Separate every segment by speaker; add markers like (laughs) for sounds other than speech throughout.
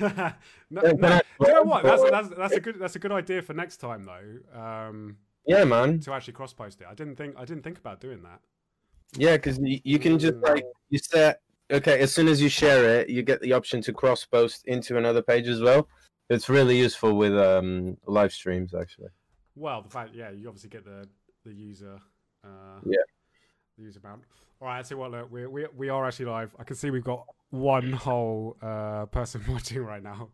Speaker 1: (laughs) no, no, you know what? That's, that's that's a good that's a good idea for next time though. Um,
Speaker 2: yeah, man.
Speaker 1: To actually cross post it, I didn't think I didn't think about doing that.
Speaker 2: Yeah, because you, you can just like you set okay as soon as you share it, you get the option to cross post into another page as well. It's really useful with um live streams actually.
Speaker 1: Well, the fact yeah, you obviously get the the user. Uh,
Speaker 2: yeah.
Speaker 1: The user amount. All right, I see what look, we we we are actually live. I can see we've got one whole uh, person (laughs) watching right now.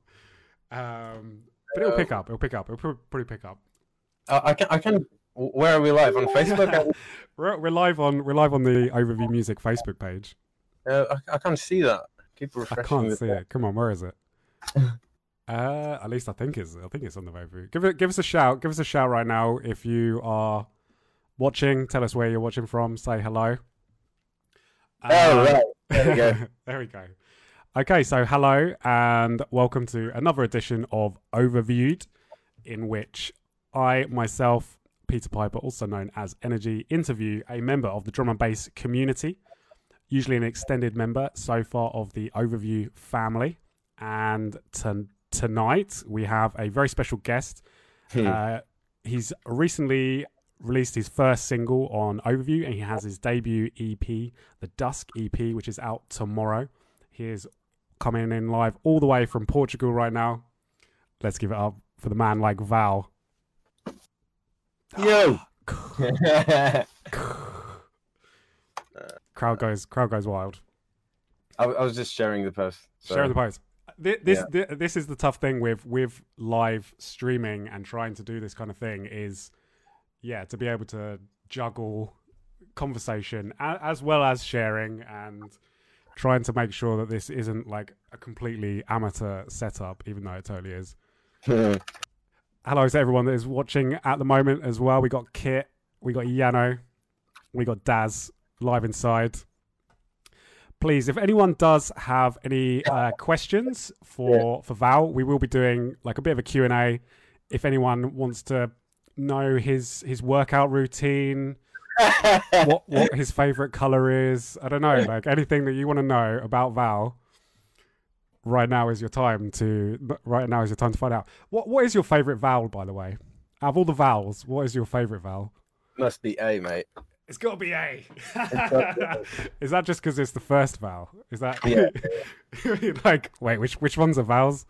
Speaker 1: Um, but it'll pick up. It'll pick up. It'll probably pick up.
Speaker 2: Uh, I can. I can. Where are we live on Facebook? (laughs)
Speaker 1: we're, we're live on we're live on the Overview Music Facebook page.
Speaker 2: Uh, I, I can't see that. Keep refreshing.
Speaker 1: I can't see it. Come on, where is it? (laughs) uh, at least I think it's I think it's on the Overview. Give it give us a shout. Give us a shout right now if you are watching. Tell us where you're watching from. Say hello.
Speaker 2: Oh, um, right. There we go. (laughs)
Speaker 1: there we go. Okay, so hello and welcome to another edition of Overviewed, in which I myself, Peter Piper, also known as Energy, interview a member of the drum and bass community, usually an extended member so far of the Overview family. And t- tonight we have a very special guest. Hmm. Uh, he's recently released his first single on Overview, and he has his debut EP, the Dusk EP, which is out tomorrow. He is coming in live all the way from Portugal right now. Let's give it up for the man like Val.
Speaker 2: Yo. Ah. (laughs)
Speaker 1: crowd goes, crowd goes wild.
Speaker 2: I, I was just sharing the post.
Speaker 1: So. Sharing the post. This, this, yeah. this, this is the tough thing with with live streaming and trying to do this kind of thing is yeah, to be able to juggle conversation as well as sharing and trying to make sure that this isn't like a completely amateur setup, even though it totally is. (laughs) Hello to everyone that is watching at the moment as well. We got Kit, we got Yano, we got Daz live inside. Please, if anyone does have any uh, questions for for Val, we will be doing like a bit of a Q and A. If anyone wants to know his his workout routine, (laughs) what what his favorite color is. I don't know, like anything that you want to know about Val. Right now is your time to. Right now is your time to find out. What what is your favorite vowel, by the way? Out of all the vowels, what is your favorite vowel?
Speaker 2: Must be A, mate.
Speaker 1: It's got to be A. (laughs) is that just because it's the first vowel? Is that
Speaker 2: yeah. (laughs)
Speaker 1: like wait, which which ones are vowels?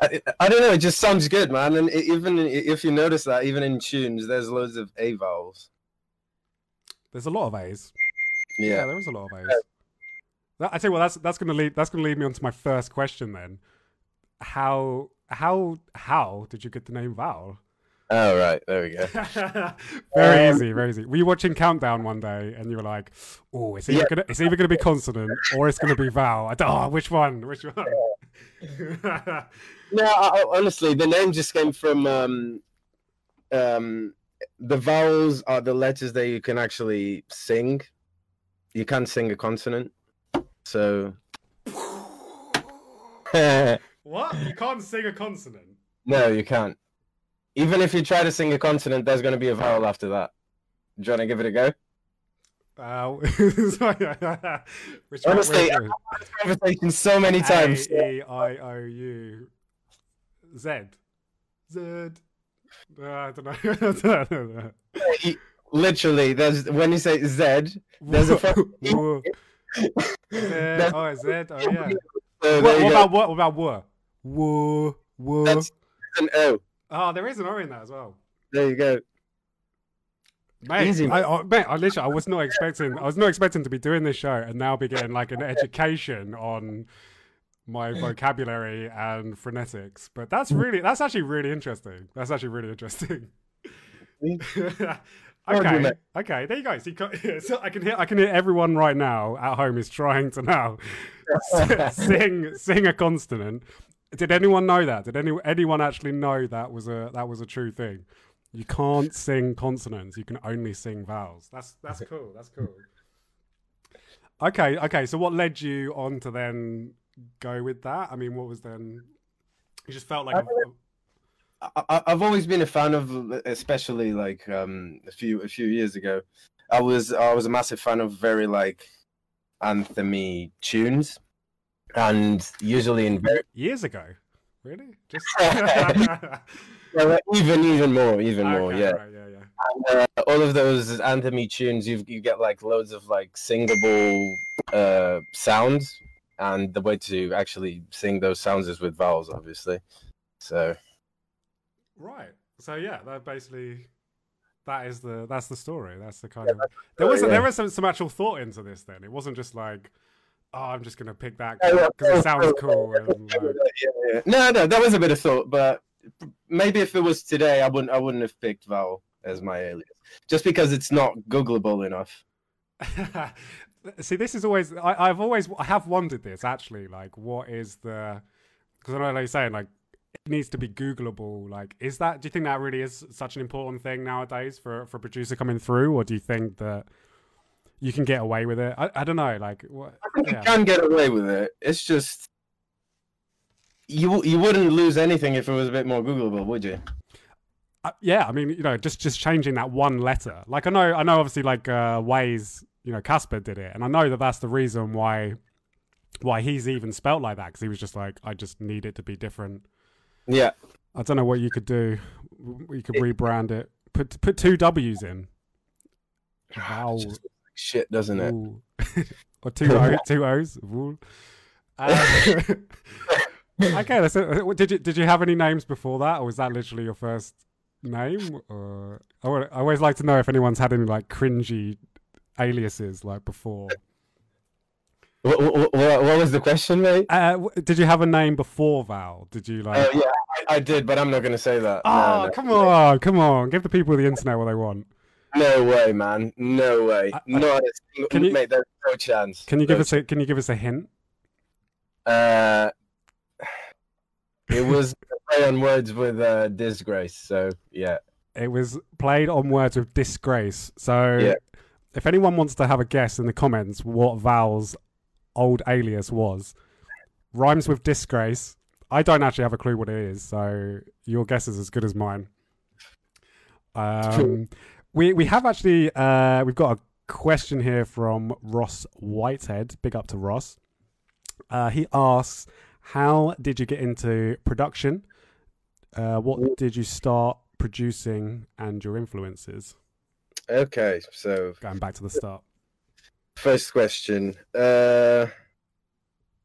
Speaker 2: I, I, don't know. It just sounds good, man. And even if you notice that, even in tunes, there's loads of A vowels.
Speaker 1: There's a lot of A's.
Speaker 2: Yeah,
Speaker 1: yeah there is a lot of A's. That, I tell you what, that's that's gonna lead that's gonna lead me on to my first question then. How how how did you get the name Val?
Speaker 2: Oh right, there we go. (laughs)
Speaker 1: very um, easy, very easy. Were you watching Countdown one day and you were like, "Oh, it's either yeah. gonna it's either gonna be consonant or it's gonna be vowel." I don't, oh, which one? Which one? (laughs)
Speaker 2: no, I, honestly, the name just came from um, um, the vowels are the letters that you can actually sing. You can't sing a consonant, so. (laughs)
Speaker 1: what? You can't sing a consonant?
Speaker 2: No, you can't. Even if you try to sing a consonant, there's going to be a vowel after that. Do you want to give it a go?
Speaker 1: Uh, (laughs)
Speaker 2: which Honestly, I've had this conversation so many times.
Speaker 1: A E I O U Z Z. Uh, I don't know. (laughs)
Speaker 2: Literally, there's when you say Z, there's a. (laughs)
Speaker 1: Z, oh, Z. Oh, yeah. what, what about what? What about wo? Wo. Wo.
Speaker 2: That's an O.
Speaker 1: Oh, there is an O in that as well.
Speaker 2: There you go.
Speaker 1: Mate, Easy, I, I, mate, I literally, I was not expecting, I was not expecting to be doing this show and now be getting like an education on my vocabulary and phonetics. But that's really, that's actually really interesting. That's actually really interesting. (laughs) okay, okay, there you go. So, (laughs) so I can hear, I can hear everyone right now at home is trying to now (laughs) sing, sing a consonant. Did anyone know that? Did any, anyone actually know that was a, that was a true thing? You can't sing consonants. You can only sing vowels. That's that's cool. That's cool. (laughs) Okay, okay. So what led you on to then go with that? I mean, what was then? You just felt like.
Speaker 2: A... I, have always been a fan of, especially like um, a few a few years ago. I was I was a massive fan of very like anthemy tunes. and usually in very
Speaker 1: years ago. Really? Just (laughs) (laughs)
Speaker 2: well, even even more, even okay, more. Yeah.
Speaker 1: Right, yeah, yeah.
Speaker 2: And, uh, all of those anthemy tunes, you you get like loads of like singable uh, sounds, and the way to actually sing those sounds is with vowels, obviously. So.
Speaker 1: Right. So yeah, that basically that is the that's the story. That's the kind yeah, of there was yeah. there was some, some actual thought into this. Then it wasn't just like oh, I'm just gonna pick that because it sounds cool. Like... (laughs)
Speaker 2: yeah, yeah. No, no, that was a bit of thought, but maybe if it was today, I wouldn't I wouldn't have picked Val as my alias just because it's not Googleable enough. (laughs)
Speaker 1: See, this is always I, have always I have wondered this actually. Like, what is the? Because I know like you're saying like it needs to be Googleable. Like, is that? Do you think that really is such an important thing nowadays for for a producer coming through, or do you think that you can get away with it? I, I don't know. Like, what?
Speaker 2: I think yeah. you can get away with it. It's just you you wouldn't lose anything if it was a bit more Googleable, would you?
Speaker 1: Uh, yeah, I mean, you know, just just changing that one letter. Like, I know, I know, obviously, like uh, Ways, you know, Casper did it, and I know that that's the reason why why he's even spelt like that because he was just like, I just need it to be different
Speaker 2: yeah.
Speaker 1: I don't know what you could do. You could rebrand it. Put put two W's in. (sighs)
Speaker 2: Wow. shit, doesn't it? (laughs)
Speaker 1: or two o, two O's. Uh, (laughs) (laughs) okay, so did you did you have any names before that, or was that literally your first name? Or I, would, I always like to know if anyone's had any like cringy aliases like before.
Speaker 2: What, what, what, was the question, mate?
Speaker 1: Uh, did you have a name before Val? Did you like?
Speaker 2: Oh yeah, I, I did, but I'm not going to say that.
Speaker 1: Oh, no, no. come on, come on! Give the people of the internet what they want.
Speaker 2: No way, man! No way! I, not a single, can you, mate. There's no chance.
Speaker 1: Can you no give us a Can you give us a hint?
Speaker 2: Uh, it was (laughs) play on words with uh, disgrace. So yeah,
Speaker 1: it was played on words with disgrace. So yeah. if anyone wants to have a guess in the comments what Val's old alias was. Rhymes with disgrace. I don't actually have a clue what it is, so your guess is as good as mine. Um, (laughs) we we have actually uh, we've got a question here from Ross Whitehead. Big up to Ross. Uh, he asks, "How did you get into production? Uh, what did you start producing, and your influences?"
Speaker 2: Okay, so
Speaker 1: going back to the start.
Speaker 2: First question. Uh,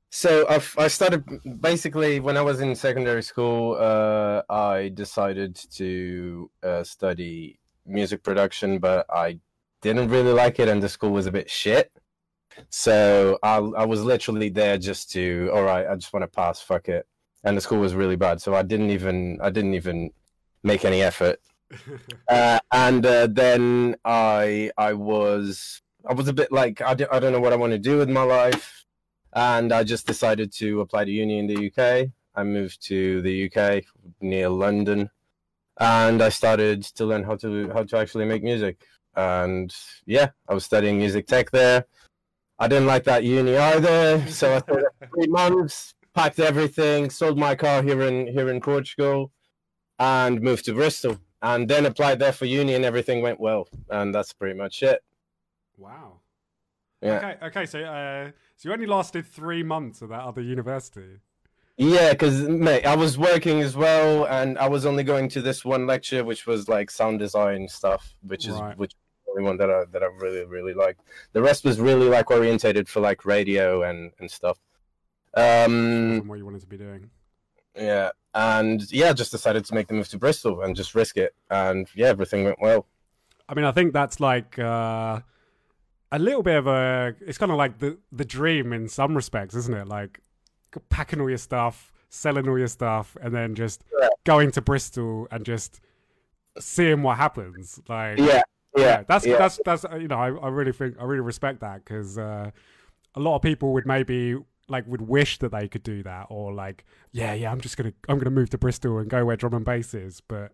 Speaker 2: so I've, I started basically when I was in secondary school. Uh, I decided to uh, study music production, but I didn't really like it, and the school was a bit shit. So I, I was literally there just to, all right, I just want to pass, fuck it. And the school was really bad, so I didn't even, I didn't even make any effort. (laughs) uh, and uh, then I, I was I was a bit like, I d- I don't know what I want to do with my life. And I just decided to apply to uni in the UK. I moved to the UK near London and I started to learn how to how to actually make music. And yeah, I was studying music tech there. I didn't like that uni either, (laughs) so I thought three months, packed everything, sold my car here in here in Portugal, and moved to Bristol. And then applied there for uni, and everything went well. And that's pretty much it.
Speaker 1: Wow. Yeah. Okay. Okay. So, uh, so you only lasted three months at that other university.
Speaker 2: Yeah, because mate, I was working as well, and I was only going to this one lecture, which was like sound design stuff, which is right. which the only one that I that I really really like. The rest was really like orientated for like radio and and stuff. Um,
Speaker 1: what you wanted to be doing.
Speaker 2: Yeah, and yeah, just decided to make the move to Bristol and just risk it, and yeah, everything went well.
Speaker 1: I mean, I think that's like. Uh a little bit of a it's kind of like the the dream in some respects isn't it like packing all your stuff selling all your stuff and then just yeah. going to bristol and just seeing what happens like
Speaker 2: yeah yeah, yeah
Speaker 1: that's
Speaker 2: yeah.
Speaker 1: that's that's you know I, I really think i really respect that because uh, a lot of people would maybe like would wish that they could do that or like yeah yeah i'm just gonna i'm gonna move to bristol and go where drum and bass is but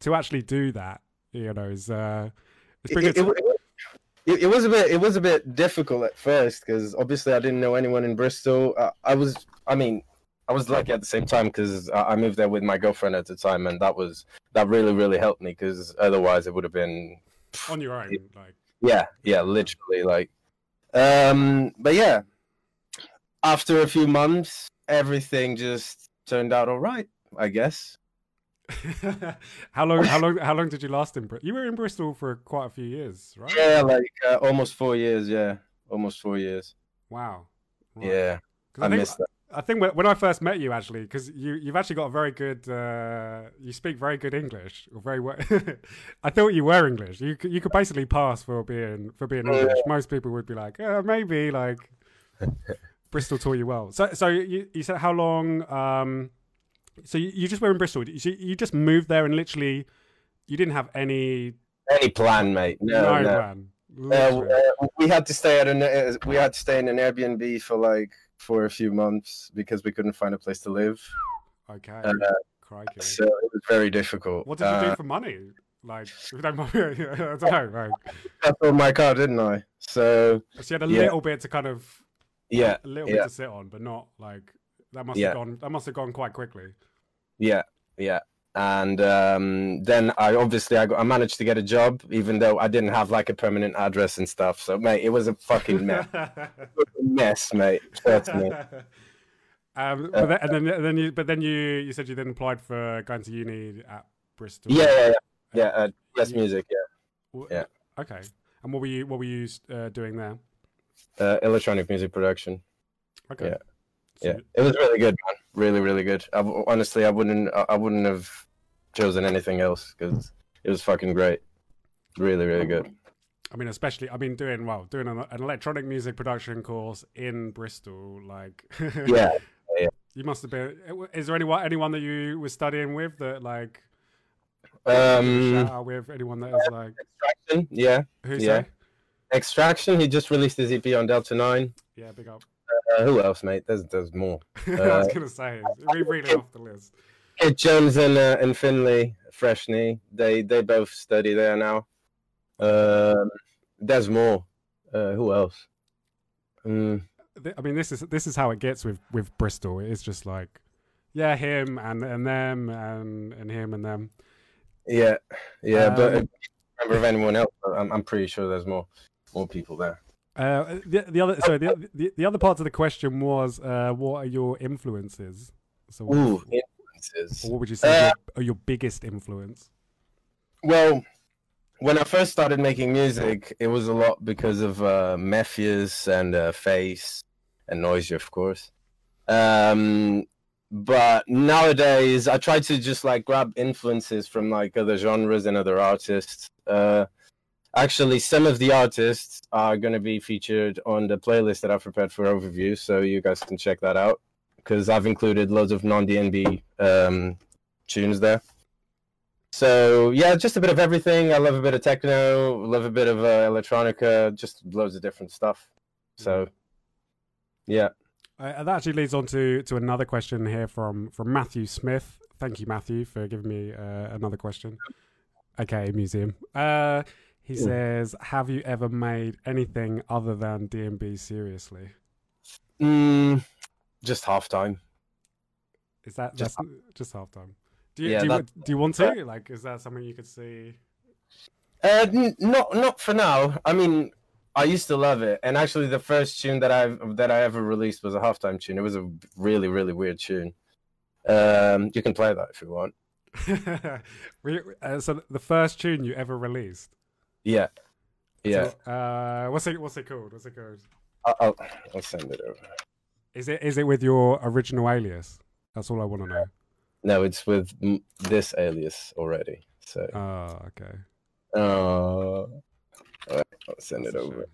Speaker 1: to actually do that you know is uh it's
Speaker 2: it, it, it, it, it, was a bit it was a bit difficult at first because obviously I didn't know anyone in Bristol. Uh, I was I mean I was lucky at the same time because I, I moved there with my girlfriend at the time, and that was that really really helped me because otherwise it would have been
Speaker 1: on your own. Like
Speaker 2: yeah, yeah, literally like. Um, but yeah, after a few months, everything just turned out all right. I guess. (laughs)
Speaker 1: how long? How long? How long did you last in Bristol? You were in Bristol for quite a few years, right?
Speaker 2: Yeah, like uh, almost four years. Yeah, almost four years.
Speaker 1: Wow.
Speaker 2: Yeah, I, I
Speaker 1: think,
Speaker 2: missed that.
Speaker 1: I think when I first met you, actually, because you you've actually got a very good, uh, you speak very good English, or very well. (laughs) I thought you were English. You you could basically pass for being for being English. Most people would be like, uh, maybe like (laughs) Bristol taught you well. So so you you said how long? Um, so you, you just were in Bristol. You, you just moved there and literally you didn't have any
Speaker 2: any plan, mate. No, no, no. plan. Uh, uh, we had to stay at an uh, we had to stay in an Airbnb for like for a few months because we couldn't find a place to live.
Speaker 1: Okay.
Speaker 2: Uh,
Speaker 1: Crikey.
Speaker 2: So it was very difficult.
Speaker 1: What did you do uh, for money? Like, (laughs) (laughs) I don't know. Right.
Speaker 2: I sold my car, didn't I? So,
Speaker 1: so you had a yeah. little bit to kind of,
Speaker 2: yeah,
Speaker 1: a little
Speaker 2: yeah.
Speaker 1: bit to sit on, but not like that. Must yeah. have gone. That must have gone quite quickly.
Speaker 2: Yeah, yeah. And um, then I obviously I, got, I managed to get a job, even though I didn't have like a permanent address and stuff. So, mate, it was a fucking mess. (laughs) a mess, mate. Me. (laughs)
Speaker 1: Um, but then, and then, and then you, but then you, you said you then applied for going to uni at Bristol.
Speaker 2: Yeah, yeah, yeah. yeah uh, yes, music. Yeah, yeah.
Speaker 1: Okay. And what were you, what were you uh, doing there?
Speaker 2: Uh, electronic music production.
Speaker 1: Okay.
Speaker 2: Yeah. So, yeah, it was really good, man. Really, really good. I, honestly, I wouldn't, I wouldn't have chosen anything else because it was fucking great. Really, really good.
Speaker 1: I mean, especially, I've been doing well, doing an, an electronic music production course in Bristol, like, (laughs)
Speaker 2: yeah, yeah,
Speaker 1: you must have been. Is there anyone, anyone that you were studying with that, like,
Speaker 2: um,
Speaker 1: shout out with anyone that is like
Speaker 2: Extraction? Yeah,
Speaker 1: who's
Speaker 2: yeah. Extraction. He just released his EP on Delta Nine.
Speaker 1: Yeah, big up.
Speaker 2: Uh, who else, mate? There's there's more.
Speaker 1: Uh, (laughs) I was gonna say, read it off the list.
Speaker 2: Kid Jones and uh, and Finley Freshney. They they both study there now. Um, there's more. Uh, who else? Mm.
Speaker 1: I mean, this is this is how it gets with with Bristol. It's just like, yeah, him and and them and and him and them.
Speaker 2: Yeah, yeah, um, but remember of anyone else? I'm I'm pretty sure there's more more people there.
Speaker 1: Uh, the, the other sorry the, the, the other part of the question was uh, what are your influences?
Speaker 2: So what, Ooh, influences.
Speaker 1: What would you say uh, are your biggest influence?
Speaker 2: Well, when I first started making music, it was a lot because of uh, and uh, Phace and Noisia, of course. Um, but nowadays, I try to just like grab influences from like other genres and other artists. Uh, actually some of the artists are going to be featured on the playlist that i've prepared for overview so you guys can check that out because i've included loads of non-dnb um, tunes there. So yeah just a bit of everything. I love a bit of techno love a bit of uh, electronica just loads of different stuff. So yeah.
Speaker 1: Uh, that actually leads on to to another question here from from matthew smith. Thank you matthew for giving me uh, another question. Okay museum. Uh he says, "Have you ever made anything other than DNB seriously?"
Speaker 2: Mm, just halftime.
Speaker 1: Is that just half- just halftime? Do you, yeah, do, you, do you want to? Like, is that something you could see?
Speaker 2: Uh, n- not not for now. I mean, I used to love it, and actually, the first tune that I that I ever released was a halftime tune. It was a really really weird tune. Um, you can play that if you want. (laughs)
Speaker 1: uh, so the first tune you ever released
Speaker 2: yeah. Yeah.
Speaker 1: So, uh, what's it? What's it called? What's it called?
Speaker 2: I'll, I'll send it over.
Speaker 1: Is it is it with your original alias? That's all I want to know.
Speaker 2: No, it's with this alias already. So.
Speaker 1: Oh, okay.
Speaker 2: Oh. Uh, I'll send That's it over.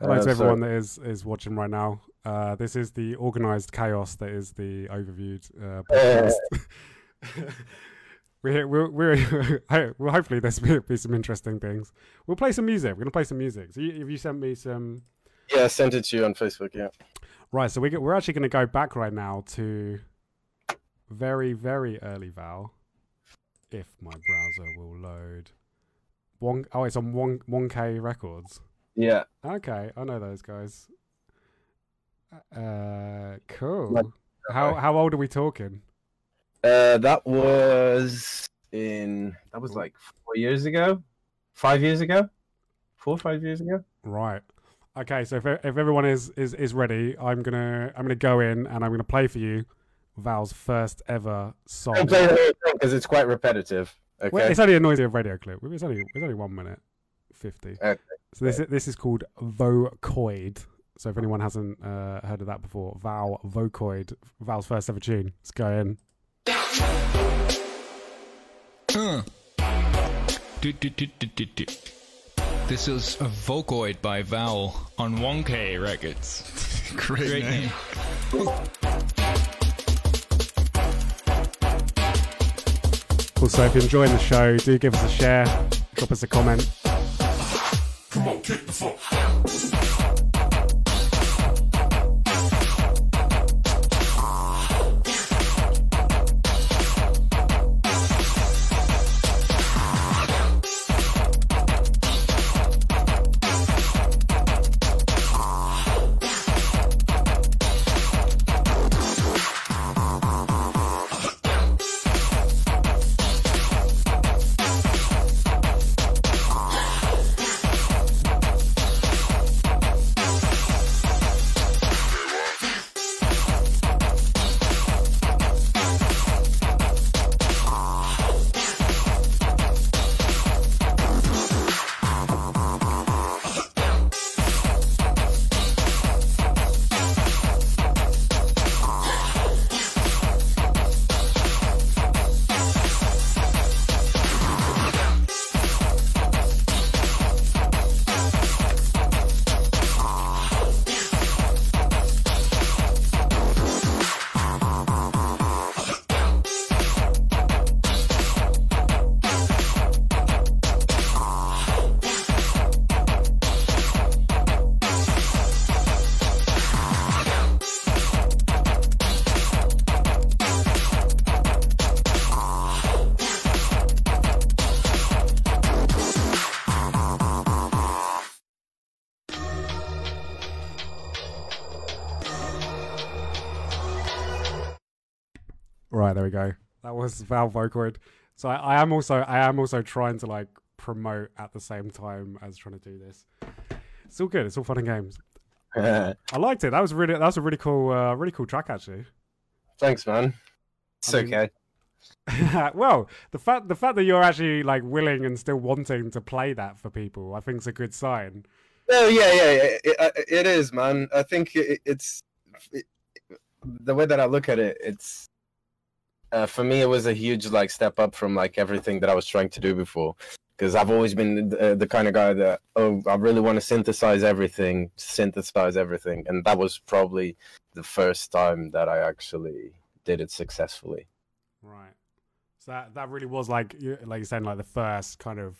Speaker 1: Hello uh, to everyone that is is watching right now. Uh, this is the organized chaos that is the overviewed uh, (laughs) podcast. (laughs) we're we're, (laughs) we're well, hopefully there's be some interesting things. We'll play some music. We're gonna play some music. So you, have you sent me some?
Speaker 2: Yeah, I sent it to you on Facebook. Yeah.
Speaker 1: Right. So we're we're actually gonna go back right now to very very early Val, if my browser will load. One oh, it's on one one K Records.
Speaker 2: Yeah.
Speaker 1: Okay, I know those guys. Uh, cool. How how old are we talking?
Speaker 2: Uh, that was in that was like four years ago, five years ago, four or five years ago.
Speaker 1: Right. Okay, so if, if everyone is, is is ready, I'm gonna I'm gonna go in and I'm gonna play for you Val's first ever song.
Speaker 2: Don't play the whole thing because it's quite repetitive. Okay.
Speaker 1: Well, it's only a noisy radio clip. It's only it's only one minute fifty.
Speaker 2: Okay.
Speaker 1: So this is, this is called Vocoid. So if anyone hasn't uh, heard of that before, Val Vocoid, Val's first ever tune. Let's go in.
Speaker 3: Uh. Do, do, do. This is a Vocoid by Val on 1K Records. (laughs)
Speaker 4: Great,
Speaker 3: Great
Speaker 4: name.
Speaker 3: name.
Speaker 1: Cool. So if you're enjoying the show, do give us a share, drop us a comment. Right, there we go. That was (laughs) Val Vocoid. So I, I am also I am also trying to like promote at the same time as trying to do this. It's all good. It's all fun and games. (laughs) I liked it. That was really that was a really cool uh, really cool track actually.
Speaker 2: Thanks, man. It's
Speaker 1: I mean-
Speaker 2: okay. (laughs)
Speaker 1: well, the fact the fact that you're actually like willing and still wanting to play that for people, I think is a good sign.
Speaker 2: No, yeah, yeah, yeah. It, uh, it is, man. I think it, it's it, the way that I look at it. It's uh, for me, it was a huge like step up from like everything that I was trying to do before. Because I've always been the, the kind of guy that oh, I really want to synthesize everything, synthesize everything, and that was probably the first time that I actually did it successfully.
Speaker 1: Right. So that that really was like you- like you're saying like the first kind of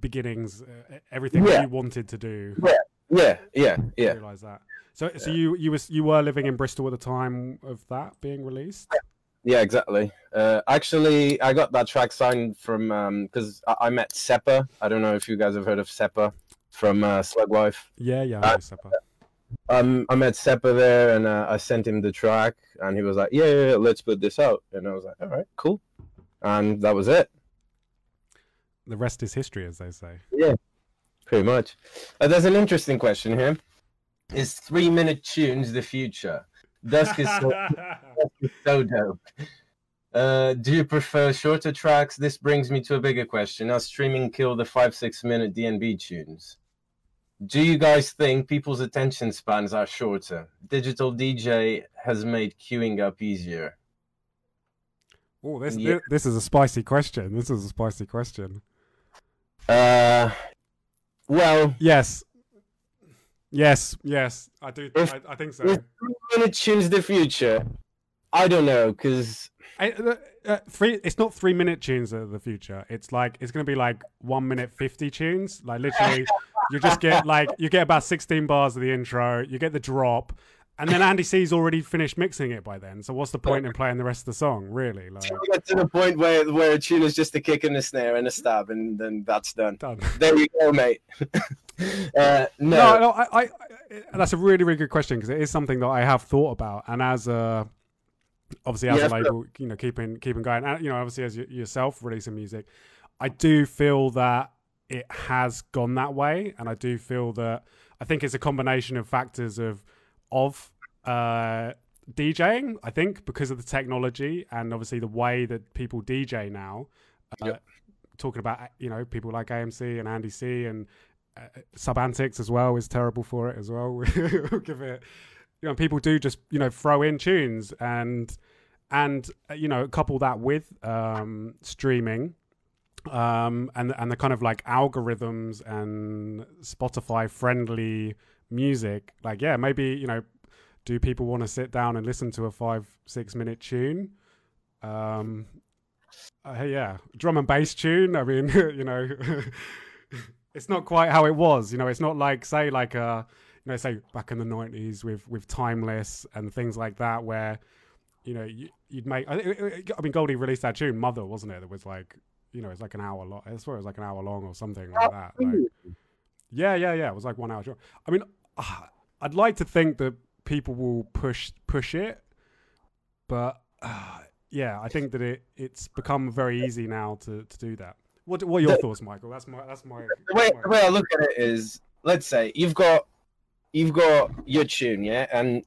Speaker 1: beginnings, uh, everything
Speaker 2: Yeah.
Speaker 1: that you wanted to do.
Speaker 2: Yeah. Yeah, yeah, yeah.
Speaker 1: Realize that. So so you you was you were living in Bristol at the time of that being released.
Speaker 2: Yeah, exactly. Uh, actually, I got that track signed from because I, I met Seppa. I don't know if you guys have heard of Seppa from uh, Slug Life.
Speaker 1: Yeah, yeah. I
Speaker 2: Uh,
Speaker 1: know Seppa.
Speaker 2: Um, I met Seppa there, and uh, I sent him the track, and he was like, "Yeah, yeah, yeah, let's put this out." And I was like, "All right, cool," and that was it,
Speaker 1: The rest is history, as they say.
Speaker 2: Yeah, pretty much. Uh, there's an interesting question here: Is three-minute tunes the future? Dusk is so, so dope. Uh, do you prefer shorter tracks? This brings me to a bigger question. Now, streaming kill the five, six minute DNB tunes. Do you guys think people's attention spans are shorter? Digital DJ has made queuing up easier.
Speaker 1: oh, this
Speaker 2: Yeah.
Speaker 1: this is a spicy question. This is a spicy question.
Speaker 2: Uh, well,
Speaker 1: Yes. Yes, yes, I do.
Speaker 2: If-
Speaker 1: I, I think so.
Speaker 2: if three minute tunes the future, I don't know, because
Speaker 1: uh, uh, three. It's not three minute tunes of the future. It's like it's gonna be like one minute fifty tunes. Like literally, you just get like you get about sixteen bars of the intro. You get the drop, and then Andy C's already finished mixing it by then. So what's the point in playing the rest of the song? Really, like
Speaker 2: you get to the point where where a tune is just a kick and a snare and a stab, and then that's done.
Speaker 1: done.
Speaker 2: There you go, mate. (laughs) uh, no,
Speaker 1: No, no, I, I, that's a really, really good question because it is something that I have thought about, and as a obviously as
Speaker 2: Yeah,
Speaker 1: a label, you know, keeping keeping going, and you know, obviously as yourself releasing music, I do feel that it has gone that way, and I do feel that I think it's a combination of factors of of uh, DJing. I think because of the technology and obviously the way that people DJ now. Uh,
Speaker 2: Yep.
Speaker 1: Talking about you know people like AMC and Andy C and uh, Subantics as well is terrible for it as well. (laughs) we'll give it. You know, people do just you know throw in tunes and and uh, you know couple that with um, streaming um, and and the kind of like algorithms and Spotify friendly music. Like, yeah, maybe you know, do people want to sit down and listen to a five six minute tune? Um, uh, yeah, drum and bass tune. I mean, (laughs) you know, (laughs) it's not quite how it was. You know, it's not like say like uh you know say back in the nineties with with timeless and things like that where you know you, you'd make. I, I mean, Goldie released that tune, Mother, wasn't it? That was like you know, it's like an hour long. I swear it was like an hour long or something like that. Like, yeah, yeah, yeah. It was like one hour short. I mean, uh, I'd like to think that people will push push it, but uh, (sighs) yeah, I think that it it's become very easy now to, to do that. What what are your
Speaker 2: The-
Speaker 1: thoughts, Michael? That's my that's my.
Speaker 2: the way,
Speaker 1: my-
Speaker 2: the way I look at it is, let's say you've got you've got your tune, yeah, and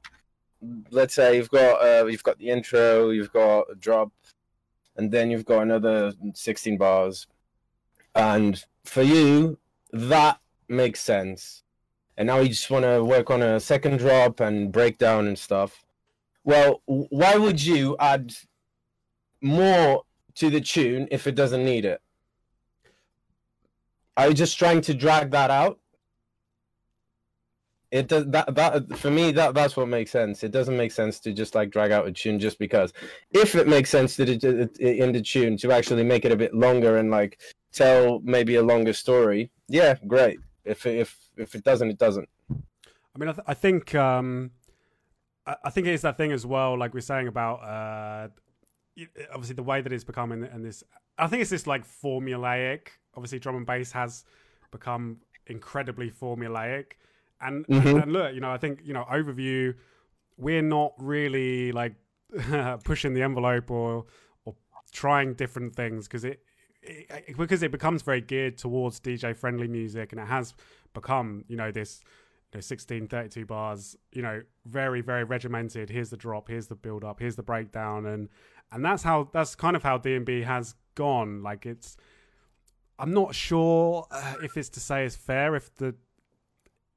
Speaker 2: let's say you've got uh, you've got the intro, you've got a drop, and then you've got another sixteen bars, and for you that makes sense. And now you just want to work on a second drop and breakdown and stuff. Well, why would you add more to the tune if it doesn't need it? Are you just trying to drag that out? It does that that for me that that's what makes sense. It doesn't make sense to just like drag out a tune just because. If it makes sense to the, in the tune to actually make it a bit longer and like tell maybe a longer story, yeah, great. If if if it doesn't, it doesn't.
Speaker 1: I mean, I, th- I think um, I, I think it is that thing as well. Like we're saying about uh, obviously the way that it's become in, in this. I think it's this like formulaic. Obviously, drum and bass has become incredibly formulaic. And,
Speaker 2: Mhm.
Speaker 1: and look, you know, I think you know, overview. We're not really like (laughs) pushing the envelope or or trying different things because it, it because it becomes very geared towards DJ friendly music and it has become you know this you know 16 32 bars you know very very regimented. Here's the drop here's the build up here's the breakdown. And and that's how that's kind of how D&B has gone. Like it's I'm not sure uh, if it's to say it's fair if the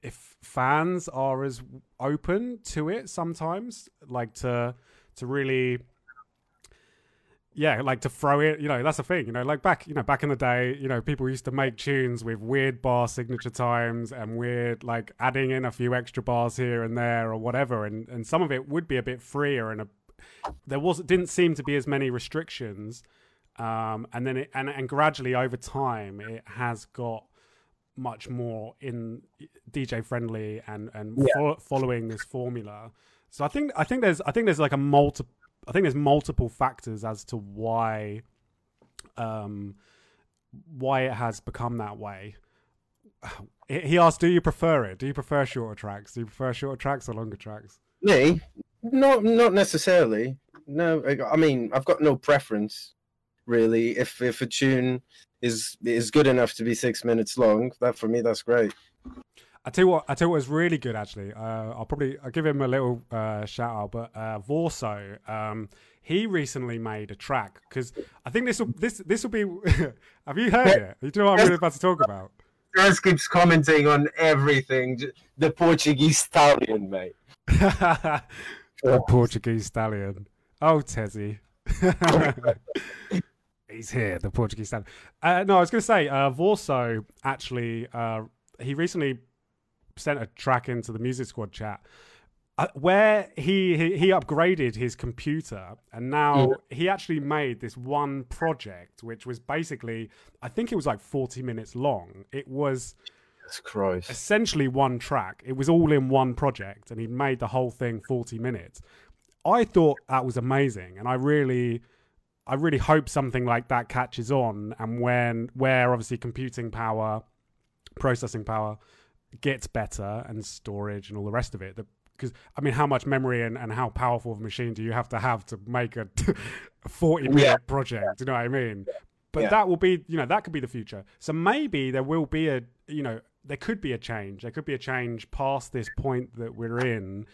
Speaker 1: if fans are as open to it sometimes like to to really yeah like to throw it you know that's the thing you know like back you know back in the day you know people used to make tunes with weird bar signature times and weird like adding in a few extra bars here and there or whatever and and some of it would be a bit freer and a there was didn't seem to be as many restrictions um and then it and, and gradually over time it has got much more in DJ friendly and and
Speaker 2: Yeah.
Speaker 1: fo- following this formula. So I think I think there's I think there's like a multi I think there's multiple factors as to why um why it has become that way. (sighs) He asked, "Do you prefer it? Do you prefer shorter tracks? Do you prefer shorter tracks or longer tracks?"
Speaker 2: Me? No, not necessarily. No, I- I mean I've got no preference really. If if a tune is is good enough to be six minutes long, that for me that's great.
Speaker 1: I tell you what, I tell you what was really good actually. Uh, I'll probably I'll give him a little uh, shout out, but uh, Vorso, um, he recently made a track because I think this will this this will be. (laughs) have you heard it? You know what I'm really about to talk about?
Speaker 2: Just keeps commenting on everything. The Portuguese stallion, mate. (laughs)
Speaker 1: the Portuguese stallion. Oh, Tezzy. (laughs) He's here, the Portuguese stallion. Uh, no, I was going to say, uh, Vorso actually, uh, he recently sent a track into the Music Squad chat uh, where he, he he upgraded his computer and now he actually made this one project which was basically I think it was like 40 minutes long. It was
Speaker 2: Jesus Christ.
Speaker 1: essentially one track. It was all in one project, and he made the whole thing forty minutes. I thought that was amazing, and I really, I really hope something like that catches on, and when where obviously computing power, processing power gets better, and storage and all the rest of it. That because I mean, how much memory and, and how powerful of a machine do you have to have to make a, (laughs) forty minute
Speaker 2: Yeah.
Speaker 1: project? You know what I mean? but
Speaker 2: Yeah.
Speaker 1: that will be you know that could be the future so maybe there will be a you know there could be a change there could be a change past this point that we're in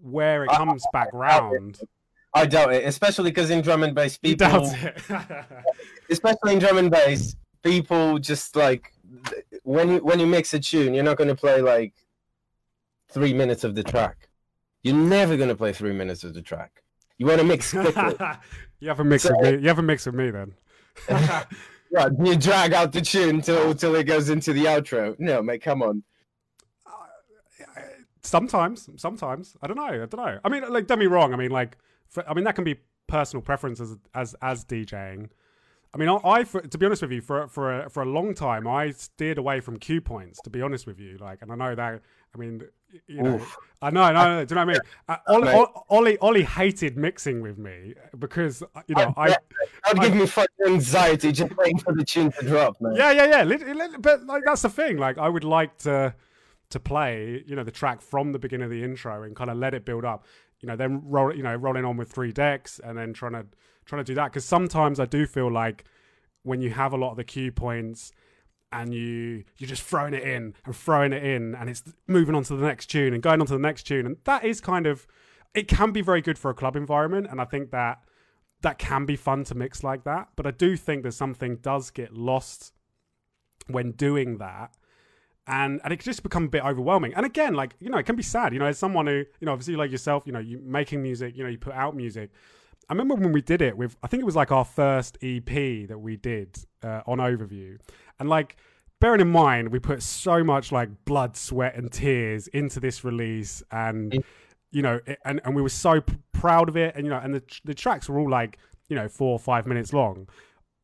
Speaker 1: where it
Speaker 2: I-
Speaker 1: comes back
Speaker 2: I-
Speaker 1: round
Speaker 2: I doubt it, especially because in drum and bass, people,
Speaker 1: doubt it (laughs)
Speaker 2: especially in drum and bass, people just like when you when you mix a tune, you're not going to play like three minutes of the track. You're never going to play three minutes of the track. You want to mix quickly. (laughs)
Speaker 1: you have a mix
Speaker 2: So-
Speaker 1: with me you have a mix with me then (laughs)
Speaker 2: right, you drag out the tune till till it goes into the outro. No, mate, come on.
Speaker 1: Uh, sometimes sometimes i don't know i don't know i mean like don't me wrong i mean like for, i mean that can be personal preference as as, as djing i mean i, I for, to be honest with you for for a, for a long time i steered away from cue points to be honest with you like and i know that i mean you know
Speaker 2: Oof.
Speaker 1: i know i know do you know what i mean (laughs) uh, ollie, ollie ollie hated mixing with me because uh, you know i
Speaker 2: That would give me fucking anxiety just waiting for the tune to drop, man.
Speaker 1: yeah, yeah, yeah. But like that's the thing. Like I would like to to play, you know, the track from the beginning of the intro and kind of let it build up. You know, then roll, you know, rolling on with three decks and then trying to trying to do that because sometimes I do feel like when you have a lot of the cue points and you you're just throwing it in and throwing it in and it's moving on to the next tune and going on to the next tune and that is kind of it can be very good for a club environment and I think that that can be fun to mix like that but I do think that something does get lost when doing that and and it just become a bit overwhelming. And again like you know it can be sad you know as someone who you know obviously like yourself you know you making music you know you put out music i remember when we did it with i think it was like our first ep that we did uh, on overview. And like bearing in mind we put so much like blood sweat and tears into this release and you know it, and, and we were so p- proud of it. And you know and the, the tracks were all like you know four or five minutes long.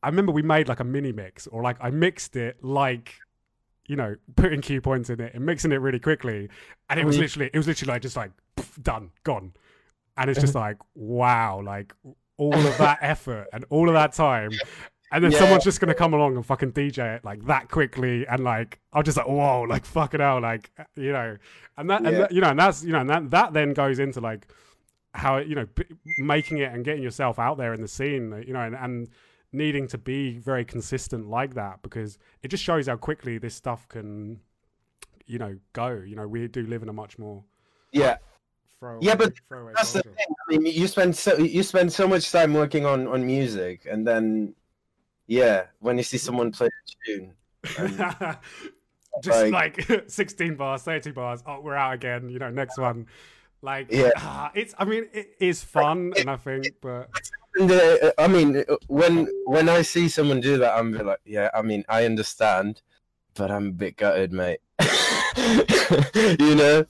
Speaker 1: I remember we made like a mini mix or like i mixed it like you know putting cue points in it and mixing it really quickly. And it was
Speaker 2: Mhm.
Speaker 1: literally it was literally like just like pff, done gone and it's just (laughs) like wow like all of that effort and all of that time. And then
Speaker 2: Yeah.
Speaker 1: someone's just gonna come along and fucking DJ it like that quickly, and like I'm just like, whoa, like fucking hell, like uh, you know, and that, and that, you know, and that's you know, and that that then goes into like how you know b- making it and getting yourself out there in the scene, you know, and, and needing to be very consistent like that because it just shows how quickly this stuff can, you know, go. You know, we do live in a much more
Speaker 2: Yeah,
Speaker 1: throw
Speaker 2: Yeah, but
Speaker 1: throwaway
Speaker 2: that's the thing. I mean, you spend so you spend so much time working on on music, and then yeah, when you see someone play a tune, (laughs)
Speaker 1: just
Speaker 2: like-
Speaker 1: like, (laughs) 16 bars 30 bars oh we're out again you know next one like
Speaker 2: Yeah.
Speaker 1: ah, it's i mean it is fun and i think but
Speaker 2: and, uh, I mean, when when I see someone do that, I'm like, yeah, I mean, I understand, but I'm a bit gutted, mate. (laughs) you know.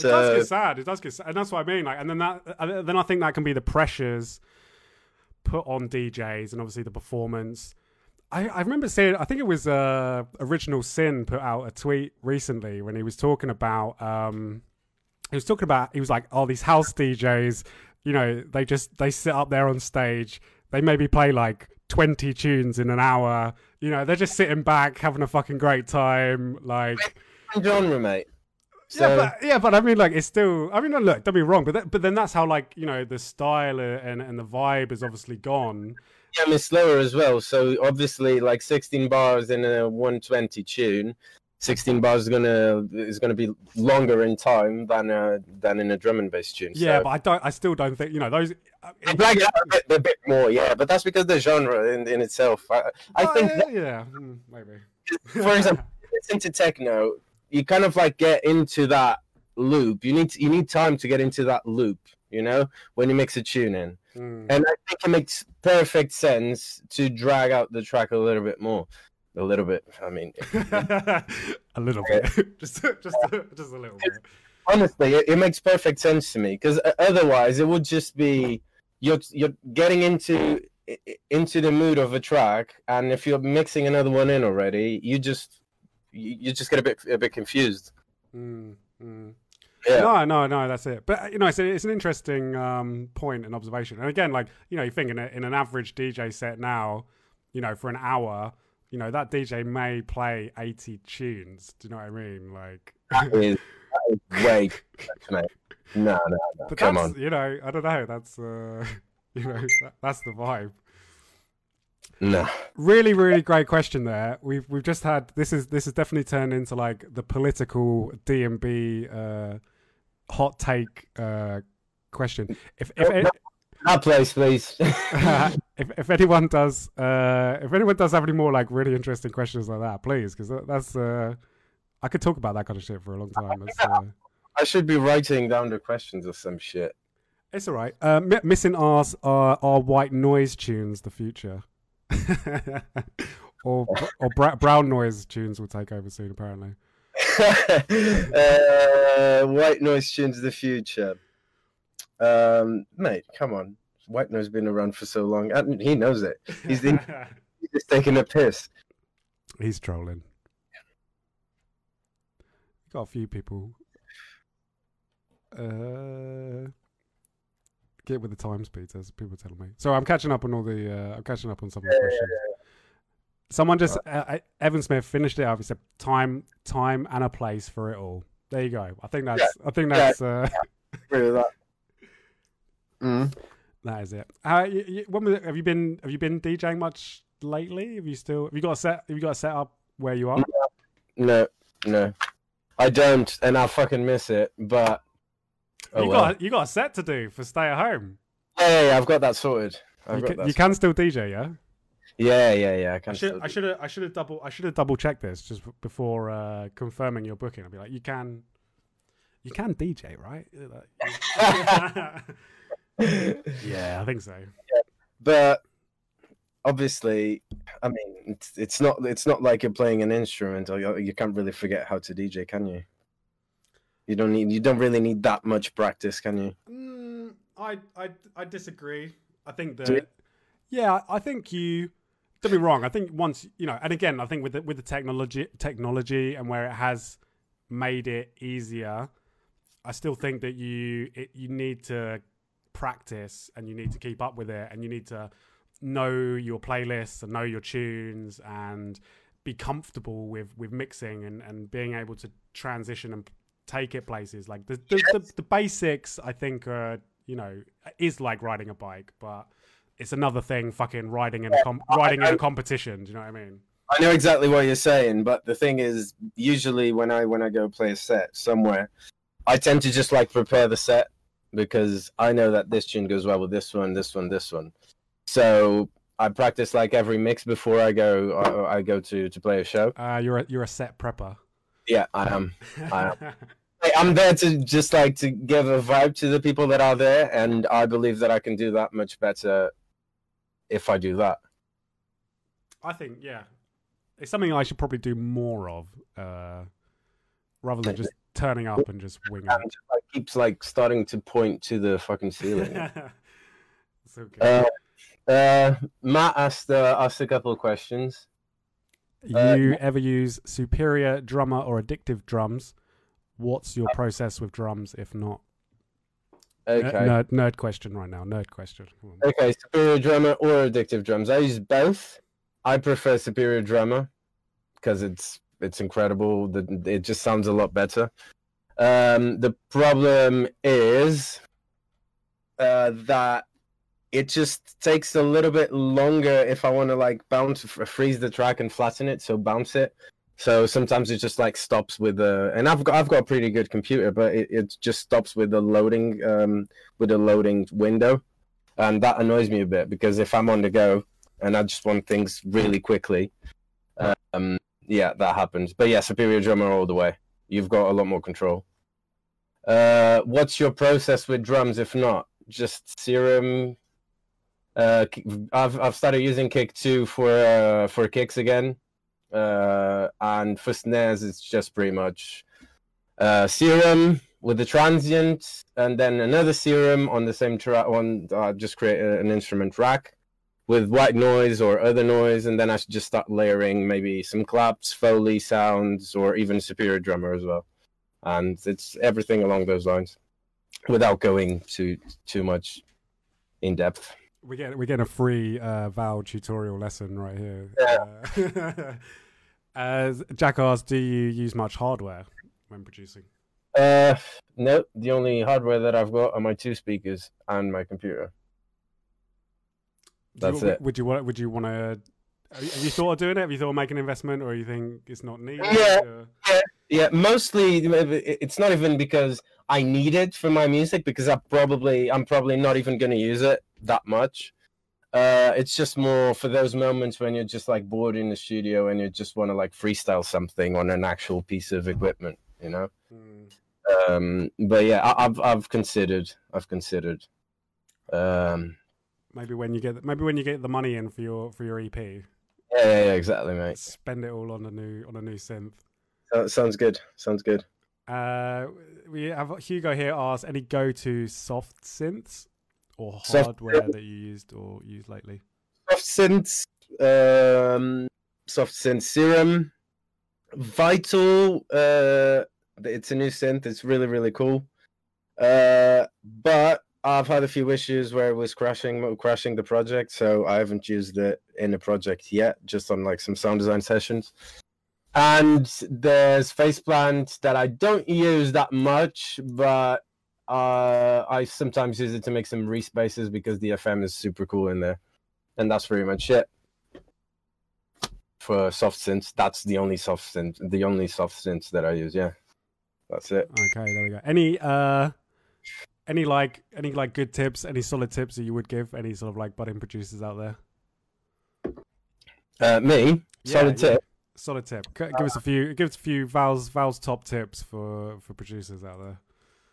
Speaker 1: It does get sad it does get sad and that's what i mean like and then that then i think that can be the pressures put on djs and obviously the performance I, I remember seeing I think it was uh, Original Sin put out a tweet recently when he was talking about um, he was talking about he was like oh these house DJs you know they just they sit up there on stage they maybe play like 20 tunes in an hour you know they're just sitting back having a fucking great time like
Speaker 2: genre, mate. So
Speaker 1: yeah, but yeah, but I mean, like, it's still. I mean, look, don't be wrong, but that, but then that's how, like, you know, the style and and the vibe is obviously gone.
Speaker 2: yeah, I'm slower as well. So obviously, like 16 bars in a 120 tune, 16 bars is gonna is gonna be longer in time than uh than in a drum and bass tune.
Speaker 1: Yeah,
Speaker 2: so.
Speaker 1: but I don't. I still don't think you know those. uh,
Speaker 2: I drag it out a bit, a bit more, yeah, but that's because the genre in, in itself. I, I
Speaker 1: Oh,
Speaker 2: think,
Speaker 1: yeah,
Speaker 2: that,
Speaker 1: yeah, mm, maybe.
Speaker 2: for (laughs) example, listen to techno, you kind of like get into that loop. You need you need time to get into that loop, you know, when you mix a tune in.
Speaker 1: Mm.
Speaker 2: And I think it makes perfect sense to drag out the track a little bit more. A little bit. I mean, (laughs)
Speaker 1: a little bit, (laughs) just just just a little bit.
Speaker 2: honestly, it, it makes perfect sense to me because otherwise it would just be you're you're getting into i- i- into the mood of a track, and if you're mixing another one in already, you just you, you just get a bit a bit confused.
Speaker 1: Mm, mm.
Speaker 2: Yeah.
Speaker 1: No, no, no, that's it. But you know, it's, it's an interesting um, point and observation. And again, like you know, you think in, a, in an average DJ set now, you know, for an hour, you know, that DJ may play eighty tunes. Do you know what I mean? Like, (laughs)
Speaker 2: That is, that is way much. No, no, no.
Speaker 1: but
Speaker 2: Come
Speaker 1: that's
Speaker 2: on.
Speaker 1: you know, I don't know. That's uh, (laughs) you know, that, that's the vibe.
Speaker 2: No.
Speaker 1: Really, really great question there. We've we've just had this is this has definitely turned into like the political D and B uh, hot take uh, question. If if
Speaker 2: Oh, no. That place, please. (laughs)
Speaker 1: if if anyone does uh, if anyone does have any more like really interesting questions like that, please, because that's uh, I could talk about that kind of shit for a long time. Uh,
Speaker 2: I should be writing down the questions or some shit.
Speaker 1: it's all right. Uh, mi- missing R's are are white noise tunes the future, (laughs) or or bra- brown noise tunes will take over soon. Apparently, (laughs)
Speaker 2: uh, white noise tunes of the future. Um, mate, come on. White noise has been around for so long. and He knows it. He's, the, (laughs) he's just taking a piss.
Speaker 1: he's trolling. Got a few people. Uh, get with the times, Peter. as People telling me. So I'm catching up on all the. Uh, I'm catching up on some of the questions. Someone just uh, uh, Evan Smith finished it up. He said, "Time, time, and a place for it all." There you go. I think that's. I think that's. Uh,
Speaker 2: Agree with that. Mm.
Speaker 1: that is it. Uh, you, you, when was it, have you been? Have you been DJing much lately? Have you still? Have you got a set? Have you got a set up where you are?
Speaker 2: No, no. I don't, and I fucking miss it, but. Oh,
Speaker 1: you
Speaker 2: well.
Speaker 1: got you got a set to do for stay at home.
Speaker 2: Yeah, yeah, I've got that sorted. I've
Speaker 1: You can,
Speaker 2: that
Speaker 1: you can still DJ, yeah.
Speaker 2: Yeah, yeah, yeah. I
Speaker 1: I should I should have I should have double I should have double checked this just before uh, confirming your booking. I'd be like, you can you can DJ, right? (laughs) yeah, I think so. (laughs)
Speaker 2: but obviously i mean it's, it's not it's not like you're playing an instrument or you, you can't really forget how to dj can you you don't need you don't really need that much practice can you
Speaker 1: Mm, I I I disagree. I think that yeah, I think you. Don't be wrong. I think once you know, and again, I think with the, with the technology technology and where it has made it easier, I still think that you it, you need to practice and you need to keep up with it and you need to know your playlists and know your tunes and be comfortable with with mixing and and being able to transition and take it places. Like the the, the, the basics i think are you know is like riding a bike but it's another thing fucking riding in a com- riding in a competition do you know what i mean?
Speaker 2: I know exactly what you're saying but the thing is usually when i when i go play a set somewhere i tend to just like prepare the set because i know that this tune goes well with this one this one this one. So i practice like every mix before i go i, I go to to play a show.
Speaker 1: Uh you're a you're a set prepper
Speaker 2: yeah i am I Hey, I'm there to just like to give a vibe to the people that are there, and I believe that I can do that much better if I do that.
Speaker 1: I think yeah, it's something I should probably do more of, uh, rather than just turning up and just winging
Speaker 2: like, keeps like starting to point to the fucking ceiling. (laughs)
Speaker 1: it's okay.
Speaker 2: uh, uh, Matt asked uh, asked a couple of questions. Uh,
Speaker 1: you ever use superior drummer or addictive drums? What's your process with drums? If not,
Speaker 2: Okay,
Speaker 1: nerd, nerd question right now. Nerd question.
Speaker 2: Okay, superior drummer or addictive drums. I use both. I prefer superior drummer because it's it's incredible. The, it just sounds a lot better. Um, the problem is uh, that it just takes a little bit longer if I want to like bounce, freeze the track and flatten it, so bounce it. So sometimes it just like stops with the, and I've got I've got a pretty good computer, but it, it just stops with the loading um with the loading window, and that annoys me a bit because if I'm on the go and I just want things really quickly, um yeah that happens. But yeah, superior drummer all the way. You've got a lot more control. Uh, what's your process with drums? If not, just serum. Uh, I've I've started using Kick two for uh, for kicks again, uh, and for snares it's just pretty much uh, serum with the transient, and then another serum on the same track. On uh, just create an instrument rack with white noise or other noise, and then I should just start layering maybe some claps, foley sounds, or even superior drummer as well. And it's everything along those lines, without going too too much in depth.
Speaker 1: We get we get a free uh, Val tutorial lesson right here. Uh, (laughs) as Jack asked, do you use much hardware when producing?
Speaker 2: Uh, no, the only hardware that I've got are my two speakers and my computer. That's
Speaker 1: you,
Speaker 2: it.
Speaker 1: Would you want? Would you want to? Have you thought of doing it? Have you thought of making an investment, or you think it's not needed?
Speaker 2: Yeah.
Speaker 1: or-
Speaker 2: Yeah, mostly it's not even because I need it for my music because I probably I'm probably not even going to use it that much. Uh, it's just more for those moments when you're just like bored in the studio and you just want to like freestyle something on an actual piece of equipment, you know.
Speaker 1: Mm.
Speaker 2: Um, but yeah, I, I've I've considered I've considered. Um,
Speaker 1: Maybe when you get maybe when you get the money in for your for your EP,
Speaker 2: yeah, yeah, yeah, exactly, mate.
Speaker 1: spend it all on a new on a new synth.
Speaker 2: So, sounds good. Sounds good.
Speaker 1: Uh, we have Hugo here asks any go to soft synths or
Speaker 2: Soft
Speaker 1: hardware that you used or used lately.
Speaker 2: soft synths, um, soft synth serum, vital. Uh, it's a new synth. It's really really cool. Uh, but I've had a few issues where it was crashing crashing the project, so I haven't used it in a project yet. Just on like some sound design sessions. And there's Phase Plant that I don't use that much, but uh, I sometimes use it to make some Reese basses because the FM is super cool in there and that's pretty much it for soft synths. That's the only soft synth, the only soft synths that I use. Yeah, that's it.
Speaker 1: Okay, there we go. Any uh, any like any like good tips, any solid tips that you would give any sort of like budding producers out there?
Speaker 2: Uh, me,
Speaker 1: Yeah,
Speaker 2: solid
Speaker 1: yeah.
Speaker 2: tip.
Speaker 1: Solid tip. Give us a few. Give us a few Val's Val's top tips for for producers out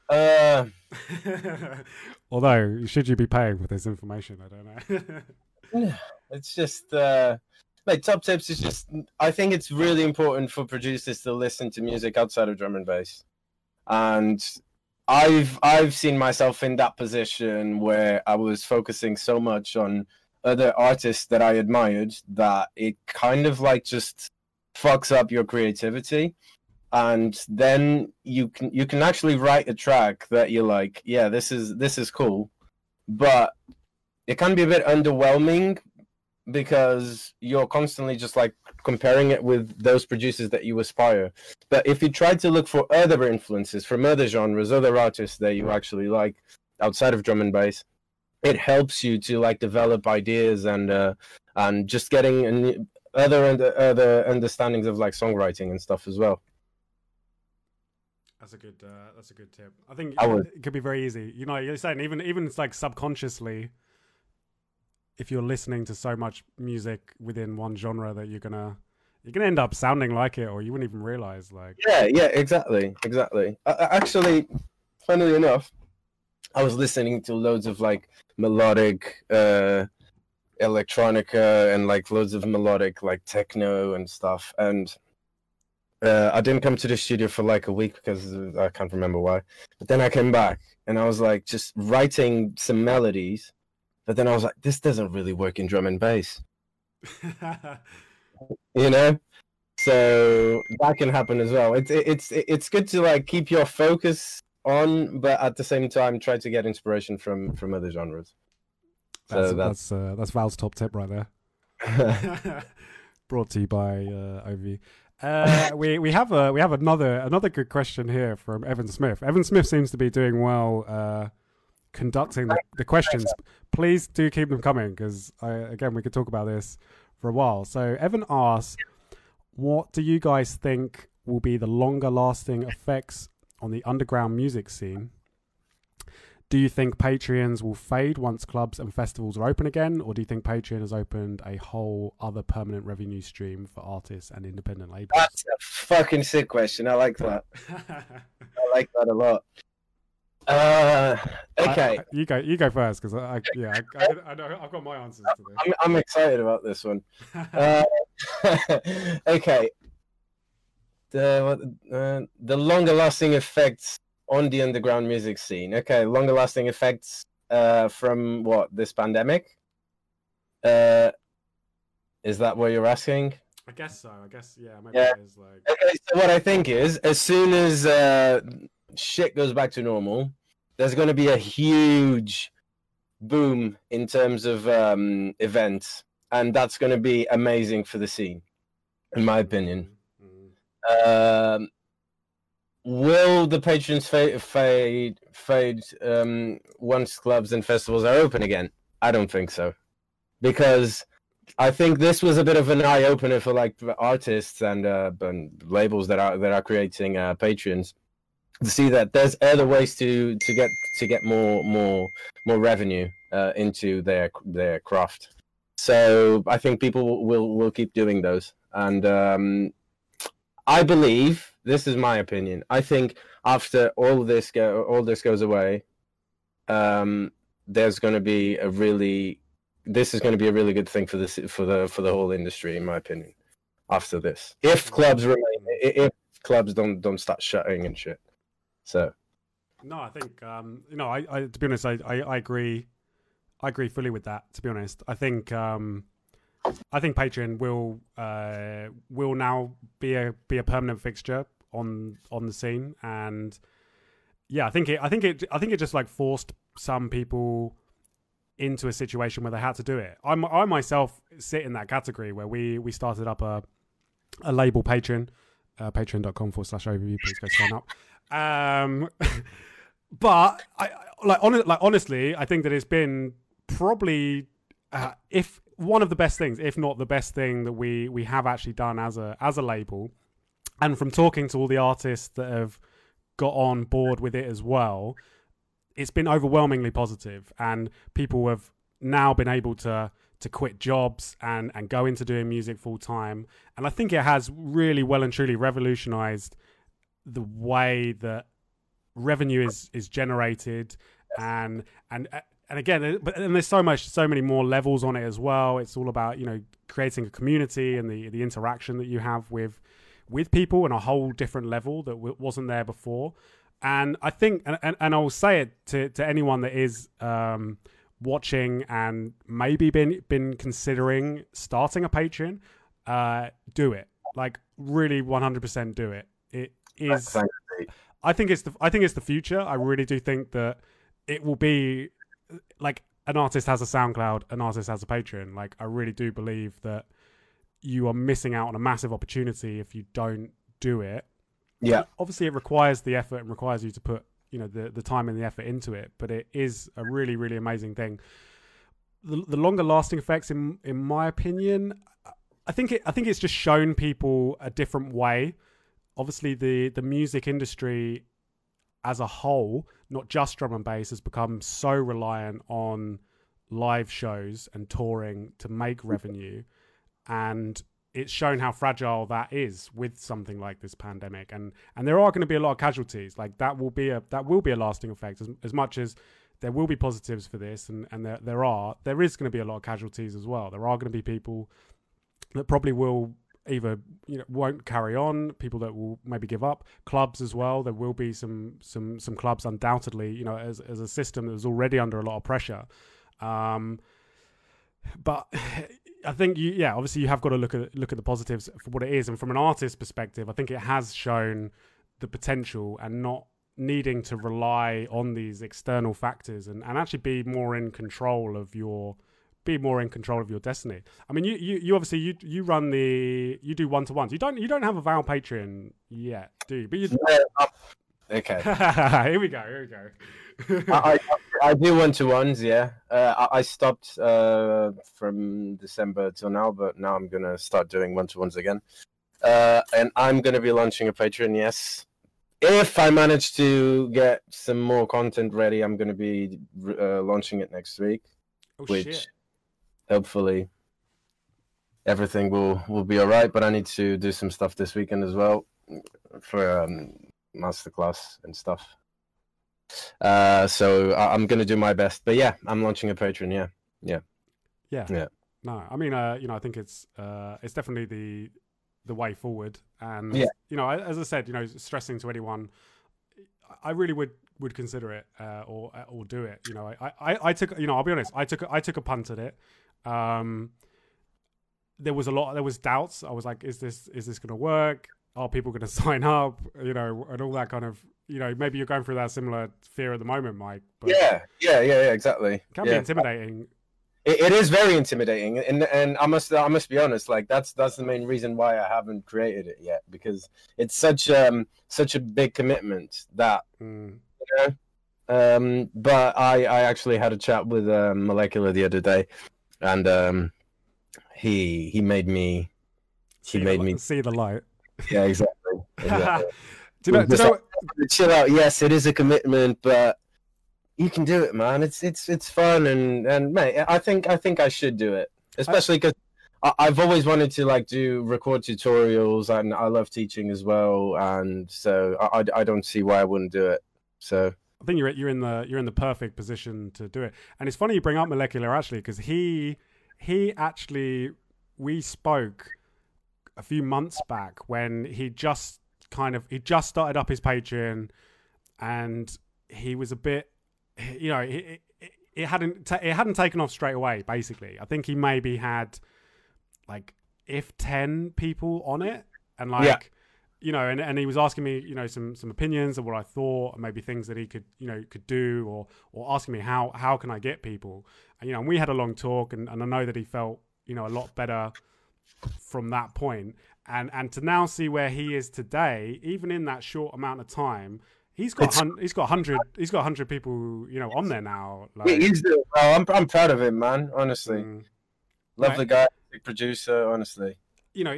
Speaker 2: Uh,
Speaker 1: there. (laughs) Although, should you be paying for this information? I don't know. (laughs)
Speaker 2: it's just uh, like top tips is just. I think it's really important for producers to listen to music outside of drum and bass, and I've I've seen myself in that position where I was focusing so much on other artists that I admired that it kind of like just fucks up your creativity. And then you can you can actually write a track that you're like yeah this is this is cool. But it can be a bit underwhelming because you're constantly just like comparing it with those producers that you aspire. But if you try to look for other influences from other genres other artists that you actually like outside of drum and bass it helps you to like develop ideas and uh and just getting a new- other and other understandings of like songwriting and stuff as well
Speaker 1: That's a good. Uh, that's a good tip. I think
Speaker 2: I
Speaker 1: it could be very easy. You know, you're saying even even it's like subconsciously, if you're listening to so much music within one genre that you're gonna you're gonna end up sounding like it, or you wouldn't even realize. Like,
Speaker 2: Yeah, yeah, exactly, exactly. Actually, funnily enough, I was listening to loads of like melodic uh, electronica and like loads of melodic like techno and stuff, and uh, I didn't come to the studio for like a week because I can't remember why. But then I came back and I was like just writing some melodies, but then I was like, this doesn't really work in drum and bass. (laughs) you know so that can happen as well it's it's it's good to like keep your focus on but at the same time try to get inspiration from from other genres
Speaker 1: that's
Speaker 2: so
Speaker 1: that's
Speaker 2: that's
Speaker 1: uh, that's Val's top tip right there. (laughs) Brought to you by uh, OV. Uh, we we have a we have another another good question here from Evan Smith. Evan Smith seems to be doing well uh, conducting the, the questions. Please do keep them coming because again we could talk about this for a while. So Evan asks, "What do you guys think will be the longer lasting effects on the underground music scene?" Do you think Patreons will fade once clubs and festivals are open again, or do you think Patreon has opened a whole other permanent revenue stream for artists and independent labels?
Speaker 2: that's a fucking sick question. I like that. (laughs) I like that a lot. Uh okay.
Speaker 1: I- I- you go. You go first, because I, yeah, I, I, I know I've got my answers to
Speaker 2: I'm, I'm excited about this one. (laughs) Uh, (laughs) okay. The uh, the longer lasting effects on the underground music scene okay longer lasting effects uh from what this pandemic uh is that what you're asking
Speaker 1: I guess so. I guess yeah. Maybe
Speaker 2: Yeah.
Speaker 1: it is like
Speaker 2: okay so what i think is as soon as uh shit goes back to normal there's going to be a huge boom in terms of um events and that's going to be amazing for the scene in my opinion
Speaker 1: Mm,
Speaker 2: Um, will the patrons fade fade fade um, once clubs and festivals are open again? I don't think so. because I think this was a bit of an eye opener for like artists and, uh, and labels that are that are creating uh, Patreons to see that there's other ways to to get to get more more more revenue uh, into their their craft. So I think people will will keep doing those, and um, I believe this is my opinion. I think after all this go all this goes away, um, there's going to be a really this is going to be a really good thing for this for the for the whole industry, in my opinion. After this, if clubs remain, if clubs don't don't start shutting and shit, so.
Speaker 1: No, I think um, you know. I, I to be honest, I, I, I agree. I agree fully with that. To be honest, I think um, I think Patreon will uh, will now be a be a permanent fixture on on the scene, and yeah, I think it. I think it. I think it just like forced some people into a situation where they had to do it. I'm, I myself sit in that category where we we started up a a label Patreon, uh, patreon.com forward slash overview. Please go sign up. Um, (laughs) but I, like on, like honestly, I think that it's been probably uh, if one of the best things, if not the best thing that we we have actually done as a as a label. And from talking to all the artists that have got on board with it as well, it's been overwhelmingly positive, and people have now been able to to quit jobs and and go into doing music full time. And I think it has really well and truly revolutionized the way that revenue is is generated and and and again but and there's so much so many more levels on it as well. It's all about you know creating a community and the the interaction that you have with with people on a whole different level that w- wasn't there before. And i think and, and, and i'll say it to to anyone that is um watching and maybe been been considering starting a patreon uh do it. Like really 100% do it. It is I think it's the I think it's the future. I really do think that it will be like an artist has a SoundCloud, an artist has a Patreon. Like I really do believe that you are missing out on a massive opportunity if you don't do it.
Speaker 2: Yeah.
Speaker 1: Obviously it requires the effort and requires you to put, you know, the, the time and the effort into it, but it is a really, really amazing thing. The, the longer lasting effects in in my opinion, I think it I think it's just shown people a different way obviously the the music industry as a whole, not just drum and bass, has become so reliant on live shows and touring to make revenue, and it's shown how fragile that is with something like this pandemic. And and there are going to be a lot of casualties. Like that will be a that will be a lasting effect as as much as there will be positives for this, and and there there are there is going to be a lot of casualties as well. There are going to be people that probably will either you know won't carry on people that will maybe give up clubs as well. There will be some some some clubs undoubtedly you know as, as a system that is already under a lot of pressure. Um but (sighs) I think you, yeah, obviously you have got to look at look at the positives for what it is, and from an artist perspective, I think it has shown the potential and not needing to rely on these external factors and, and actually be more in control of your be more in control of your destiny. I mean, you you, you obviously you you run the you do one to ones. You don't you don't have a Val Patreon yet, do you? But you.
Speaker 2: okay. (laughs)
Speaker 1: here we go. Here we
Speaker 2: go. I, I, I do one to ones. Yeah, uh, I, I, stopped uh, from December till now, but now I'm gonna start doing one to ones again. Uh, and I'm gonna be launching a Patreon. Yes, if I manage to get some more content ready, I'm gonna be uh, launching it next week.
Speaker 1: Oh, which shit
Speaker 2: hopefully everything will will be all right. But I need to do some stuff this weekend as well for um, masterclass and stuff. Uh, so I, am gonna do my best. But yeah, I'm launching a Patreon. Yeah, yeah,
Speaker 1: yeah,
Speaker 2: yeah.
Speaker 1: No, I mean, uh, you know, I think it's uh, it's definitely the the way forward. And
Speaker 2: yeah.
Speaker 1: you know, as I said, you know, stressing to anyone, I really would would consider it uh, or or do it. You know, I, I, I took you know I'll be honest, I took I took a punt at it. Um, there was a lot. There was doubts. I was like, "Is this is this going to work? Are people going (laughs) to sign up? You know, and all that kind of. You know, maybe you're going through that similar fear at the moment, Mike.
Speaker 2: Yeah, yeah, yeah, yeah, exactly. It
Speaker 1: can
Speaker 2: yeah.
Speaker 1: be intimidating.
Speaker 2: It, it is very intimidating, and and I must I must be honest. Like that's that's the main reason why I haven't created it yet because it's such um such a big commitment that mm. you know. Um, but I I actually had a chat with um, Molecular the other day, and um, he he made me he
Speaker 1: See
Speaker 2: made
Speaker 1: the,
Speaker 2: me
Speaker 1: see the light.
Speaker 2: yeah exactly, (laughs) exactly.
Speaker 1: do you know? Do you know
Speaker 2: like- chill out yes it is a commitment but you can do it man it's it's it's fun and and mate i think i think i should do it especially because i've always wanted to like do record tutorials and i love teaching as well and so i i, I don't see why i wouldn't do it so
Speaker 1: I think you're you're in the you're in the perfect position to do it. And it's funny you bring up molecular actually because he he actually we spoke a few months back when he just kind of he just started up his Patreon and he was a bit you know it, it, it hadn't ta- it hadn't taken off straight away basically. I think he maybe had like if 10 people on it and like
Speaker 2: Yeah.
Speaker 1: You know, and, and he was asking me, you know, some some opinions of what I thought, and maybe things that he could, you know, could do, or or asking me how how can I get people, and you know, and we had a long talk, and, and I know that he felt, you know, a lot better from that point, and and to now see where he is today, even in that short amount of time, he's got hun- he's got hundred he's got hundred people, you know, on there now. Like,
Speaker 2: He- he's doing well. I'm I'm proud of him, man. Honestly,
Speaker 1: mm,
Speaker 2: lovely guy, big producer. Honestly,
Speaker 1: you know,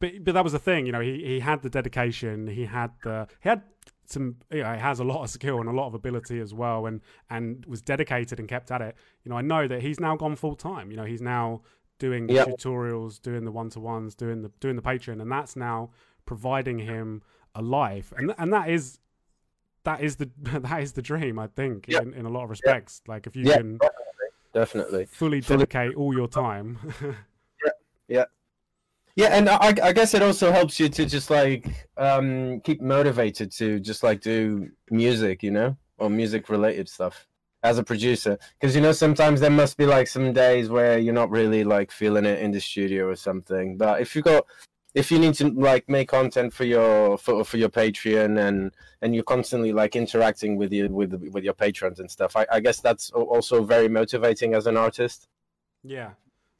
Speaker 1: but but that was the thing. You know, he he had the dedication. He had the he had some. You know, he has a lot of skill and a lot of ability as well, and and was dedicated and kept at it. You know, I know that he's now gone full time. You know, he's now doing the
Speaker 2: Yep.
Speaker 1: tutorials, doing the one to ones, doing the doing the Patreon, and that's now providing him a life, and and that is. That is the (laughs) that is the dream, I think,
Speaker 2: Yep.
Speaker 1: in, in a lot of respects. Like if you can
Speaker 2: definitely.
Speaker 1: fully
Speaker 2: Fully-
Speaker 1: dedicate all your time, (laughs)
Speaker 2: yeah, Yeah, and I, I guess it also helps you to just like um, keep motivated to just like do music, you know, or music related stuff as a producer. Because you know sometimes there must be like some days where you're not really like feeling it in the studio or something. But if you got if you need to like make content for your for, for your Patreon and and you're constantly like interacting with your with with your patrons and stuff, I, I guess that's also very motivating as an artist.
Speaker 1: Yeah,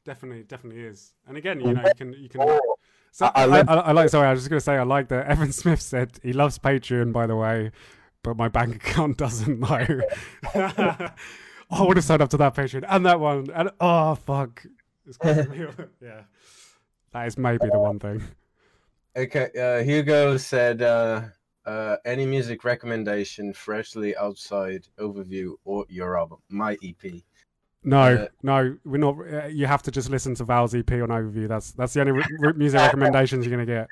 Speaker 1: definitely, definitely is. And again, you know, you can you can. So
Speaker 2: I-
Speaker 1: I,
Speaker 2: I
Speaker 1: I, like. Sorry, I was just gonna say I like that. (laughs) Evan Smith said he loves Patreon, by the way, but my bank (laughs) account doesn't know. (laughs) oh, I would have signed up to that Patreon and that one, and oh fuck, It's yeah, that is maybe the one thing.
Speaker 2: Okay, uh, Hugo said, uh, uh, any music recommendation freshly outside overview or your album, my EP.
Speaker 1: No,
Speaker 2: Uh,
Speaker 1: no, we're not. Uh, you have to just listen to Val's EP on Overview. That's that's the only re- music (laughs) recommendations you're gonna get.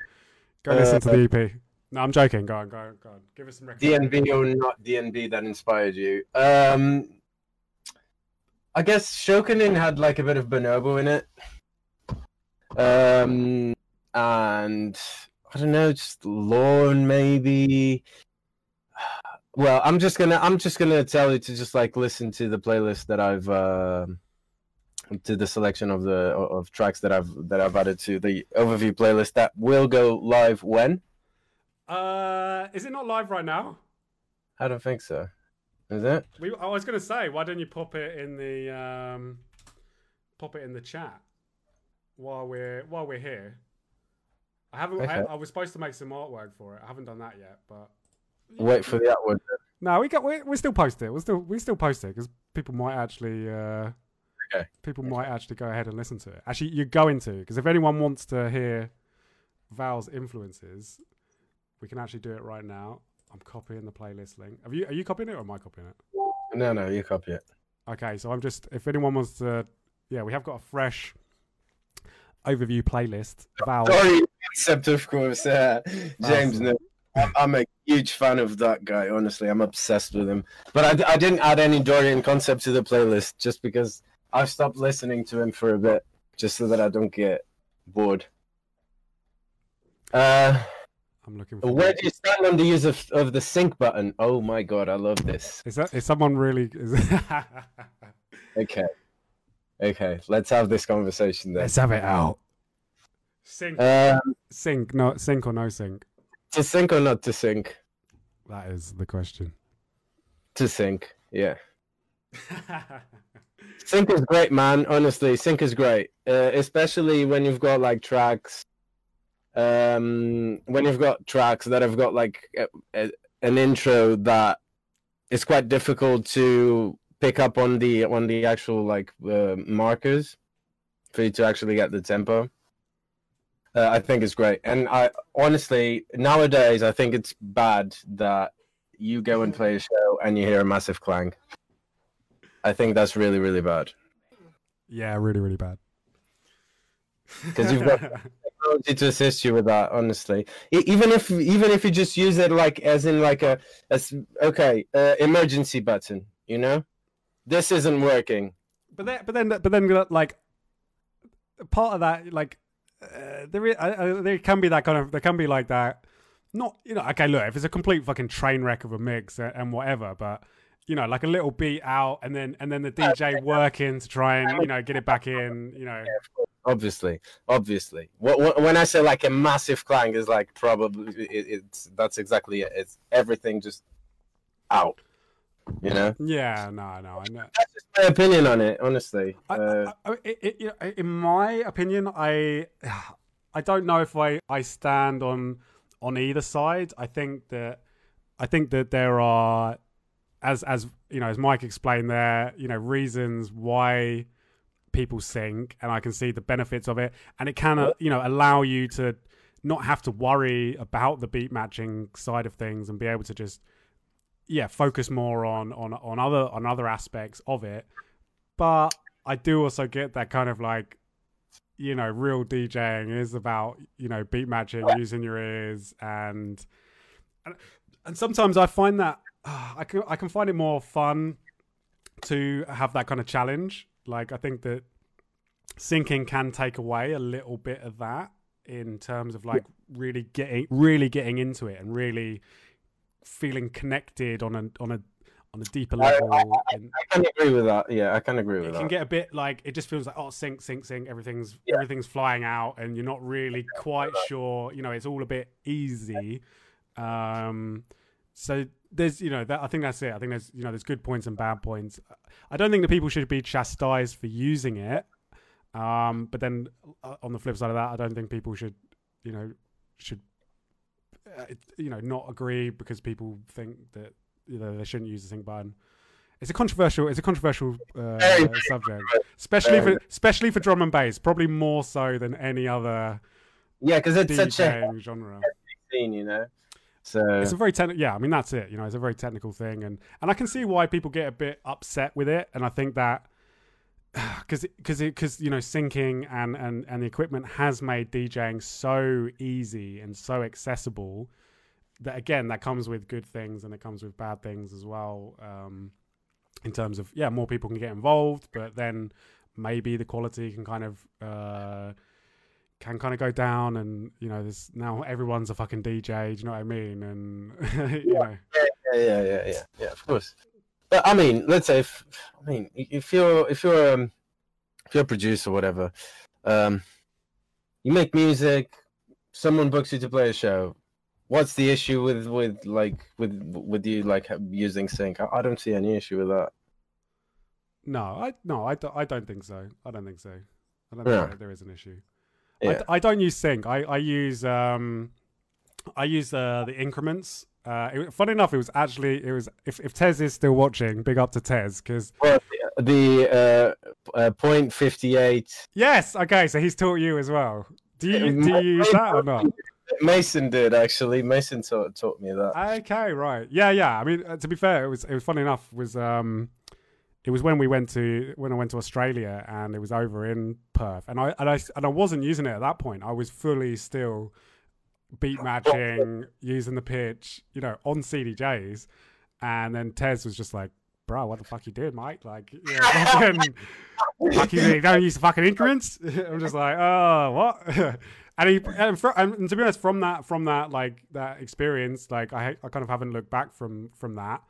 Speaker 1: Go listen to the EP. No, I'm joking. Go on, go on, go on. Give us some recommendations.
Speaker 2: DNB or not DNB that inspired you? Um, I guess Shokunin had like a bit of bonobo in it. Um, and I don't know, just Lorn maybe. Well, I'm just gonna I'm just gonna tell you to just like listen to the playlist that I've uh, to the selection of the of tracks that I've that I've added to the overview playlist that will go live when.
Speaker 1: Uh, is it not live right now?
Speaker 2: I don't think so. Is it?
Speaker 1: We, I was gonna say, why don't you pop it in the um, pop it in the chat while we're while we're here. I haven't. I, I was supposed to make some artwork for it. I haven't done that yet, but
Speaker 2: Wait for the artwork.
Speaker 1: no, we got we we still post it. We still we still post it because people might actually. Uh,
Speaker 2: Okay.
Speaker 1: People might actually go ahead and listen to it. Actually, you're going to because if anyone wants to hear Val's influences, we can actually do it right now. I'm copying the playlist link. Have you? Are you copying it or am I copying it?
Speaker 2: No, no, you copy it.
Speaker 1: Okay, so I'm just if anyone wants to, yeah, we have got a fresh overview playlist. Val,
Speaker 2: Sorry, concept of course. Uh, James, no, I'm- I'm a huge fan of that guy. Honestly, I'm obsessed with him. But I didn't add any Dorian concept to the playlist just because I've stopped listening to him for a bit, just so that I don't get bored. Uh,
Speaker 1: I'm looking for.
Speaker 2: where do you stand on the use of, of the sync button? Oh my god, I love this.
Speaker 1: Is that is someone really? Is... (laughs)
Speaker 2: Okay, okay, let's have this conversation then.
Speaker 1: Let's have it out. Sync,
Speaker 2: Um,
Speaker 1: sync, no sync or no sync.
Speaker 2: To sync or not to sync?
Speaker 1: That is the question.
Speaker 2: To sync, yeah. (laughs) Sync is great, man. Honestly, sync is great, uh, especially when you've got like tracks. Um, when you've got tracks that have got like a, a, an intro that is quite difficult to pick up on the on the actual like uh, markers. for you to actually get the tempo. Uh, I think it's great, and I honestly nowadays I think it's bad that you go and play a show and you hear a massive clang. I think that's really really bad
Speaker 1: Yeah, really, really bad.
Speaker 2: because you've got (laughs) technology to assist you with that. Honestly, even if even if you just use it like as in like a as okay uh, emergency button, you know, this isn't working.
Speaker 1: but then, but then, but then, like part of that, like uh, there, is, uh, there can be that kind of, there can be like that. Not, you know, okay, look, if it's a complete fucking train wreck of a mix and, and whatever, but you know, like a little beat out, and then and then the DJ working to try and you know get it back in, you know.
Speaker 2: Obviously, obviously. Wh- wh- When I say like a massive clang, is like probably it, it's that's exactly it. It's everything just out. You know,
Speaker 1: Yeah, no, no, I know.
Speaker 2: that's just my opinion on it. Honestly,
Speaker 1: I,
Speaker 2: uh,
Speaker 1: I, I, it, it, in my opinion, I I don't know if I, I stand on on either side. I think that I think that there are as as you know as Mike explained there, you know reasons why people sing, and I can see the benefits of it, and it can uh, you know allow you to not have to worry about the beat matching side of things and be able to just yeah focus more on on on other on other aspects of it. But I do also get that kind of like, you know, real DJing is about you know beat matching, using your ears, and and, and sometimes I find that uh, I can I can find it more fun to have that kind of challenge. Like I think that syncing can take away a little bit of that in terms of like really getting really getting into it and really feeling connected on a on a on a deeper level. in-
Speaker 2: I can agree with that. Yeah, I can agree with that.
Speaker 1: it can get a bit like it just feels like oh sync sync sync everything's
Speaker 2: Yeah.
Speaker 1: everything's flying out and you're not really quite sure you know it's all a bit easy um so there's you know that i think that's it i think there's you know there's good points and bad points i don't think that people should be chastised for using it um but then uh, on the flip side of that i don't think people should you know should it- you know not agree because people think that you know they shouldn't use the sync button it's a controversial it's a controversial uh,
Speaker 2: very
Speaker 1: subject especially
Speaker 2: Very.
Speaker 1: for especially for drum and bass probably more so than any other
Speaker 2: Yeah, because it's such a
Speaker 1: DJing genre
Speaker 2: scene, you know. So
Speaker 1: it's a very technical yeah i mean that's it you know it's a very technical thing and and i can see why people get a bit upset with it and i think that (sighs) because because because you know syncing and and and the equipment has made djing so easy and so accessible that again that comes with good things and it comes with bad things as well um in terms of yeah more people can get involved but then maybe the quality can kind of uh can kind of go down and you know there's now everyone's a fucking dj do you know what i mean? And (laughs) you know.
Speaker 2: Yeah, yeah, yeah, yeah, yeah, of course. But I mean, let's say if I mean if you're if you're um, if you're a producer or whatever, um, you make music, someone books you to play a show. What's the issue with with like with with you like using sync? I, I don't see any issue with that.
Speaker 1: no i no i don't, I don't think so i don't think so i don't
Speaker 2: Yeah.
Speaker 1: think there is an issue
Speaker 2: Yeah.
Speaker 1: I, I don't use sync i i use um i use uh the increments uh it, funny enough it was actually it was if, if tez is still watching big up to tez because
Speaker 2: Well, the uh, uh, point fifty eight.
Speaker 1: yes okay so he's taught you as well do you do you use that or not
Speaker 2: Mason did actually. Mason taught taught me that.
Speaker 1: Okay, right. Yeah, yeah. I mean, uh, to be fair, it was it was funny enough. Was um, it was when we went to when I went to Australia and it was over in Perth, and I and I and I wasn't using it at that point. I was fully still beat (laughs) matching, using the pitch, you know, on CDJs, and then Tez was just like, "Bro, what the fuck you did, mate? Like, yeah, (laughs) fucking, fuck you, don't use the fucking increments." (laughs) I'm just like, "Oh, what?" and he and, fr- and to be honest, from that from that like that experience, like I I kind of haven't looked back from from that.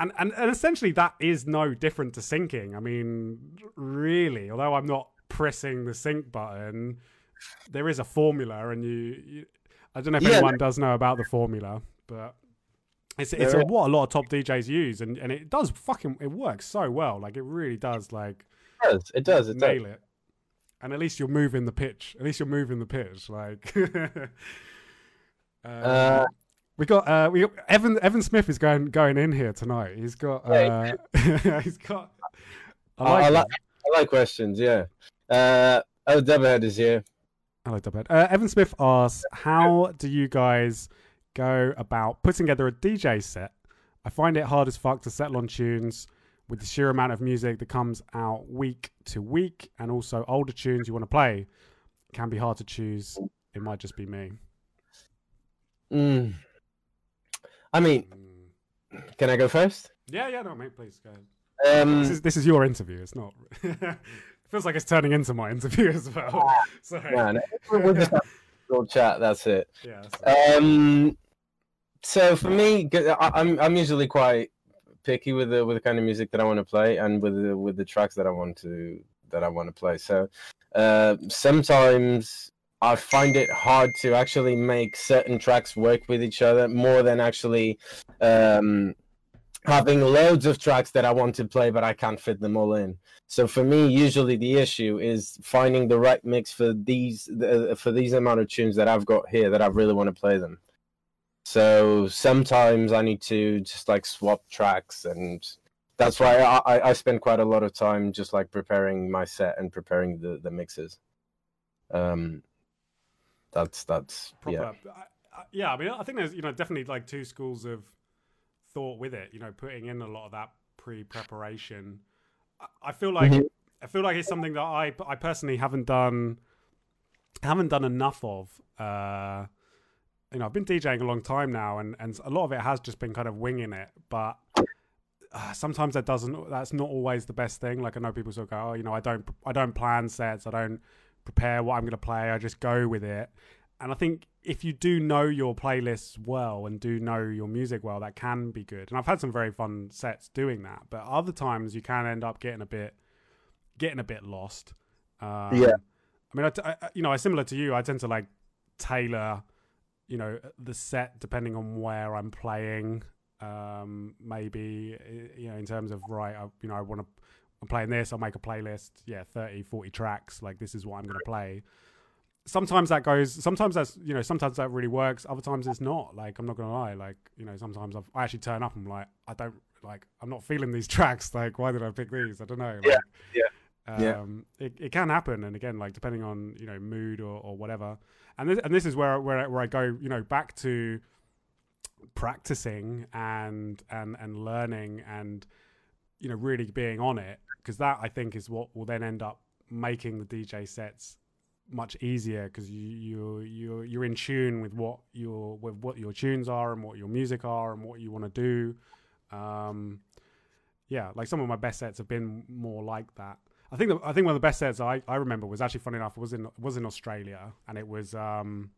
Speaker 1: And, and and essentially that is no different to syncing. I mean, really, although I'm not pressing the sync button, there is a formula, and you, you I don't know if
Speaker 2: Yeah.
Speaker 1: anyone does know about the formula, but it's it's a, what a lot of top DJs use, and, and it does fucking it works so well. Like it really does, like
Speaker 2: It does. It does. It does.
Speaker 1: nail it. And at least you're moving the pitch. At least you're moving the pitch. Like, (laughs) um,
Speaker 2: Uh,
Speaker 1: we got uh, we got, Evan Evan Smith is going going in here tonight. He's got uh, (laughs) he's got. I
Speaker 2: I, I
Speaker 1: like
Speaker 2: like. I like questions. Yeah. Uh, oh, Dubhead is here.
Speaker 1: Hello, Dubhead. Uh, Evan Smith asks, "How do you guys go about putting together a DJ set? I find it hard as fuck to settle on tunes with the sheer amount of music that comes out week to week, and also older tunes you want to play can be hard to choose. It might just be me."
Speaker 2: Mm. I mean,
Speaker 1: Mm.
Speaker 2: can I go first?
Speaker 1: Yeah, yeah, no, mate, please go ahead.
Speaker 2: Um,
Speaker 1: This is this is your interview. It's not. (laughs) (laughs) feels like it's turning into my interview as well. (laughs) Sorry.
Speaker 2: no, no, we'll just have a little chat. That's it.
Speaker 1: Yeah. that's-
Speaker 2: Um, so for me, I'm I'm usually quite picky with the with the kind of music that I want to play and with the with the tracks that I want to that I want to play. So uh, sometimes I find it hard to actually make certain tracks work with each other more than actually um, having loads of tracks that I want to play, but I can't fit them all in. So for me, usually the issue is finding the right mix for these for these amount of tunes that I've got here that I really want to play them. So sometimes I need to just like swap tracks, and that's why I, I, spend quite a lot of time just like preparing my set and preparing the the mixes. Um, that's that's
Speaker 1: proper.
Speaker 2: yeah.
Speaker 1: I, yeah, I mean, I think there's you know definitely like two schools of thought with it. You know, putting in a lot of that pre-preparation. I, I feel like
Speaker 2: Mhm.
Speaker 1: I feel like it's something that I I personally haven't done haven't done enough of. Uh, you know, I've been DJing a long time now, and and a lot of it has just been kind of winging it, but. Uh, sometimes that doesn't. That's not always the best thing. Like I know people sort of go, "Oh, you know, I don't, I don't plan sets. I don't prepare what I'm going to play. I just go with it." And I think if you do know your playlists well and do know your music well, that can be good. And I've had some very fun sets doing that, but other times you can end up getting a bit, getting a bit lost. Um,
Speaker 2: Yeah.
Speaker 1: I mean, I, I- you know, I similar to you. I tend to like tailor, you know, the set depending on where I'm playing. Um, maybe you know, in terms of right, I, you know, I want to. I'm playing this. I'll make a playlist. Yeah, 30, 40 tracks. Like this is what I'm going to play sometimes that goes sometimes that's you know sometimes that really works other times it's not. Like i'm not gonna lie like you know sometimes I've, i actually turn up and i'm like i don't like i'm not feeling these (laughs) tracks like why did i pick these? I don't know
Speaker 2: Yeah,
Speaker 1: like,
Speaker 2: yeah.
Speaker 1: um It, it can happen and again like depending on you know mood or, or whatever. And this, and this is where where where i go you know back to practicing and and and learning and you know really being on it because that i think is what will then end up making the dj sets much easier because you you you you're in tune with what your with what your tunes are and what your music are and what you want to do um yeah like some of my best sets have been more like that i think the, i think one of the best sets i i remember was actually funny enough was in was in australia and it was um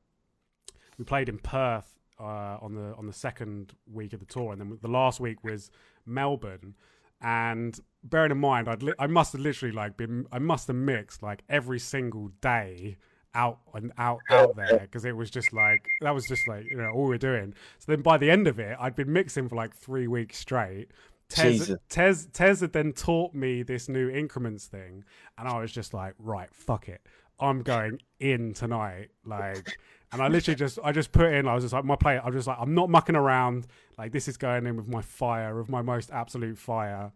Speaker 1: we played in perth uh, on the on the second week of the tour, and then the last week was Melbourne. And bearing in mind, I'd li- I must have literally like been I must have mixed like every single day out and out out (laughs) there because it was just like that was just like you know all we we're doing. So then by the end of it, I'd been mixing for like three weeks straight. Tez. Tez, Tez had then taught me this new increments thing, and I was just like, right, fuck it, I'm going in tonight, like. And I literally just, I just put in, I was just like, my play, I was just like, I'm not mucking around. Like, this is going in with my fire, with my most absolute fire.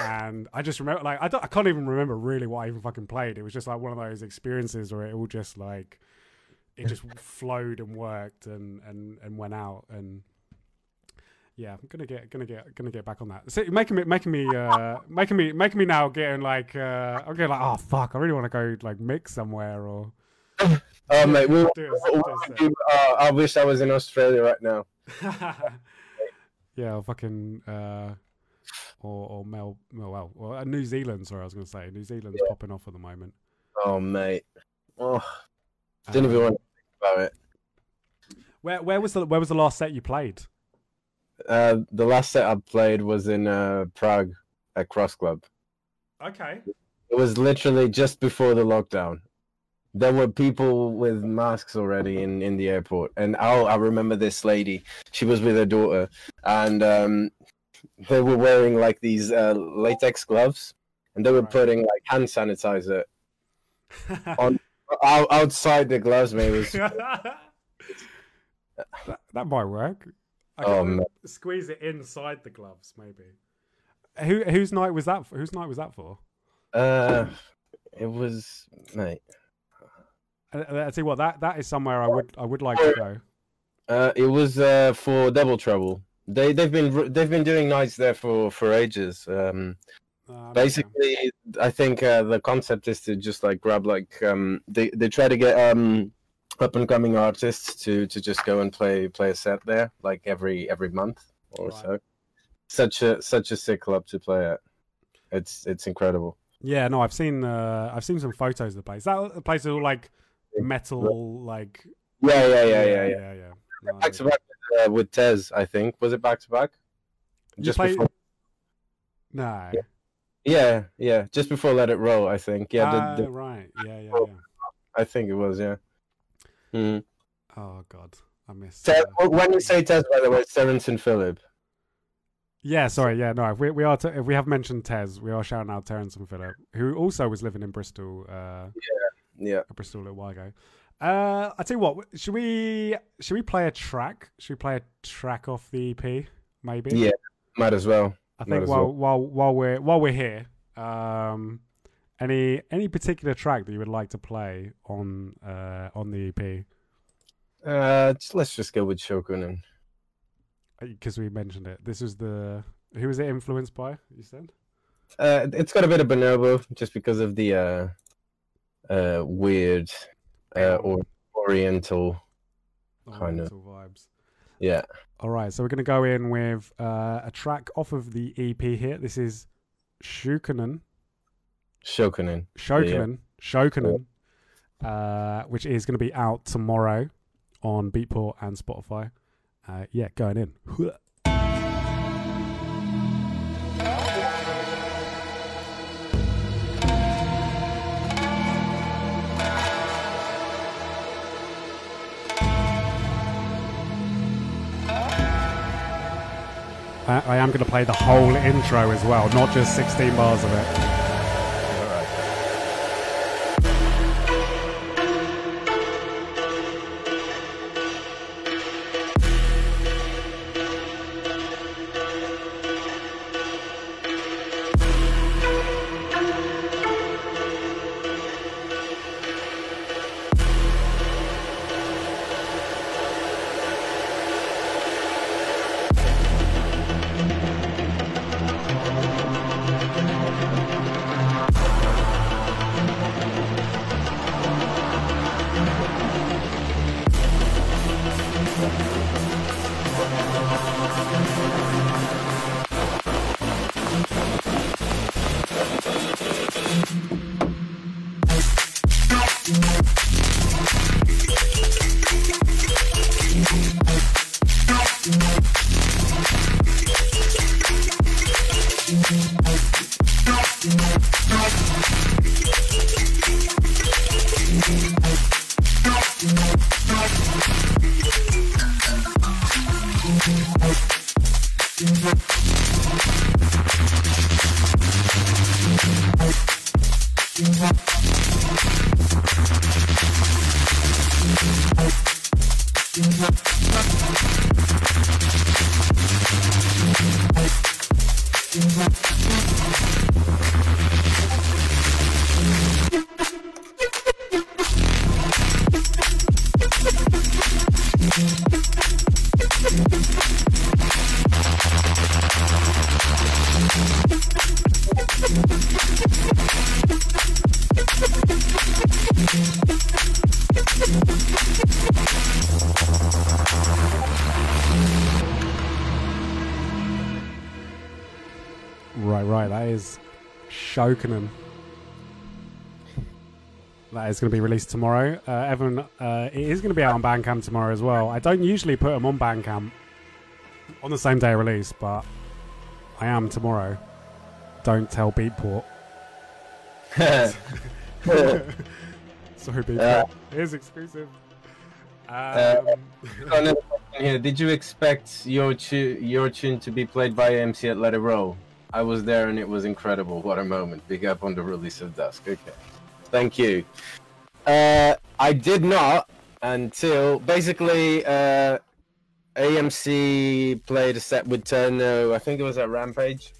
Speaker 1: And I just remember, like, I, don't, I can't even remember really what I even fucking played. It was just like one of those experiences where it all just like, it just flowed and worked and, and, and went out. And yeah, I'm gonna get, gonna get, gonna get back on that. So making me, making me, uh, making me, making me now getting like, uh, getting like, oh fuck, I really want to go like mix somewhere or.
Speaker 2: Oh mate, we,
Speaker 1: do it,
Speaker 2: uh, I wish I was in Australia right now. (laughs)
Speaker 1: yeah, fucking uh, or or Mel, Mel well, well, uh, New Zealand. Sorry, I was going to say New Zealand's popping off at the moment.
Speaker 2: Oh mate, oh, didn't even
Speaker 1: Um,
Speaker 2: want to think about it.
Speaker 1: Where where was the where was the last set you played?
Speaker 2: Uh, the last set I played was in uh, Prague at Cross Club.
Speaker 1: Okay.
Speaker 2: It was literally just before the lockdown. There were people with masks already in, in the airport, and oh, I remember this lady. She was with her daughter, and um, they were wearing like these uh, latex gloves, and they were
Speaker 1: Right.
Speaker 2: putting like hand sanitizer (laughs) on out, outside the gloves. Maybe was (laughs)
Speaker 1: that, that might work. I
Speaker 2: Oh, man.
Speaker 1: squeeze it inside the gloves, maybe. Who whose night was that? For? Whose night was that for?
Speaker 2: uh, it was mate.
Speaker 1: I, tell you what, that that is somewhere I would I would like to go.
Speaker 2: Uh, it was uh, for Double Trouble. They they've been they've been doing nights there for for ages. Um,
Speaker 1: Um,
Speaker 2: basically, I think uh, the concept is to just like grab like um, they they try to get um up and coming artists to to just go and play play a set there like every every month or
Speaker 1: Right.
Speaker 2: so. Such a such a sick club to play at. It's it's incredible.
Speaker 1: Yeah, no, I've seen uh, I've seen some photos of the place. That the place is all like metal, like
Speaker 2: Yeah, yeah, yeah, yeah, yeah.
Speaker 1: yeah. yeah.
Speaker 2: Back to back uh, with Tez, I think. Was it back to back? Just
Speaker 1: play-
Speaker 2: before.
Speaker 1: No.
Speaker 2: Yeah, yeah, just before Let It Roll, I think. Yeah,
Speaker 1: Ah,
Speaker 2: the, the,
Speaker 1: right. Yeah, yeah, yeah.
Speaker 2: I think it was. Yeah. Mm.
Speaker 1: Oh god, I missed.
Speaker 2: Tez,
Speaker 1: uh,
Speaker 2: when you say Tez, by the way, it's Terrence and Phillip.
Speaker 1: Yeah, sorry. Yeah, no. If we we are t- if we have mentioned Tez, we are shouting out Terence and Philip, who also was living in Bristol, uh,
Speaker 2: Yeah.
Speaker 1: Bristol a little while ago. Uh, I tell you what, should we should we play a track? Should we play a track off the EP? Maybe.
Speaker 2: Yeah, might as well.
Speaker 1: I think while
Speaker 2: well.
Speaker 1: while while we're while we're here, um, any any particular track that you would like to play on uh on the EP?
Speaker 2: Uh, just- let's just go with Shokunin.
Speaker 1: Because we mentioned it. This is the who was it influenced by? You said.
Speaker 2: Uh, it's got a bit of bonobo just because of the uh, uh, weird uh, or Oriental. Kind of.
Speaker 1: Vibes.
Speaker 2: Yeah.
Speaker 1: All right, so we're going to go in with uh, a track off of the EP here. This is Shukunen,
Speaker 2: Shokunin.
Speaker 1: Shokunen, Shokunen, uh, which is going to be out tomorrow on Beatport and Spotify. Uh, yeah, going in. I, am going to play the whole intro as well, not just 16 bars of it. Shokunen. That is going to be released tomorrow. Uh, Evan, uh, it is going to be out on Bandcamp tomorrow as well. I don't usually put them on Bandcamp on the same day of release, but I am tomorrow. Don't tell Beatport. (laughs) Sorry, Beatport.
Speaker 2: Uh,
Speaker 1: it is exclusive. Um, (laughs)
Speaker 2: Got here. Did you expect your tu- your tune to be played by AMC at Let It Roll? I was there and it was incredible. What a moment. Big up on the release of Dusk. Okay. Thank you. Uh, I did not until basically uh, AMC played a set with Turno, I think it was at Rampage,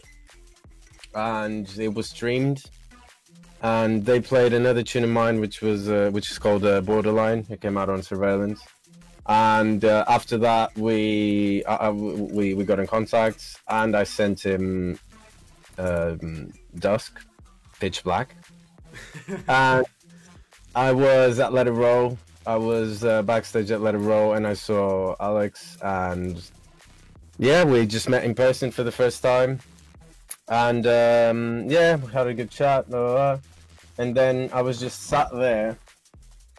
Speaker 2: and it was streamed. and they played another tune of mine, which was uh, which is called uh, Borderline. It came out on Surveillance, and uh, after that we uh, uh, we we got in contact, and I sent him um, Dusk, Pitch Black, and I was at Let It Roll. I was uh, backstage at Let It Roll, and I saw Alex, and yeah, we just met in person for the first time, and um, yeah, we had a good chat. Blah, blah, blah. And then I was just sat there,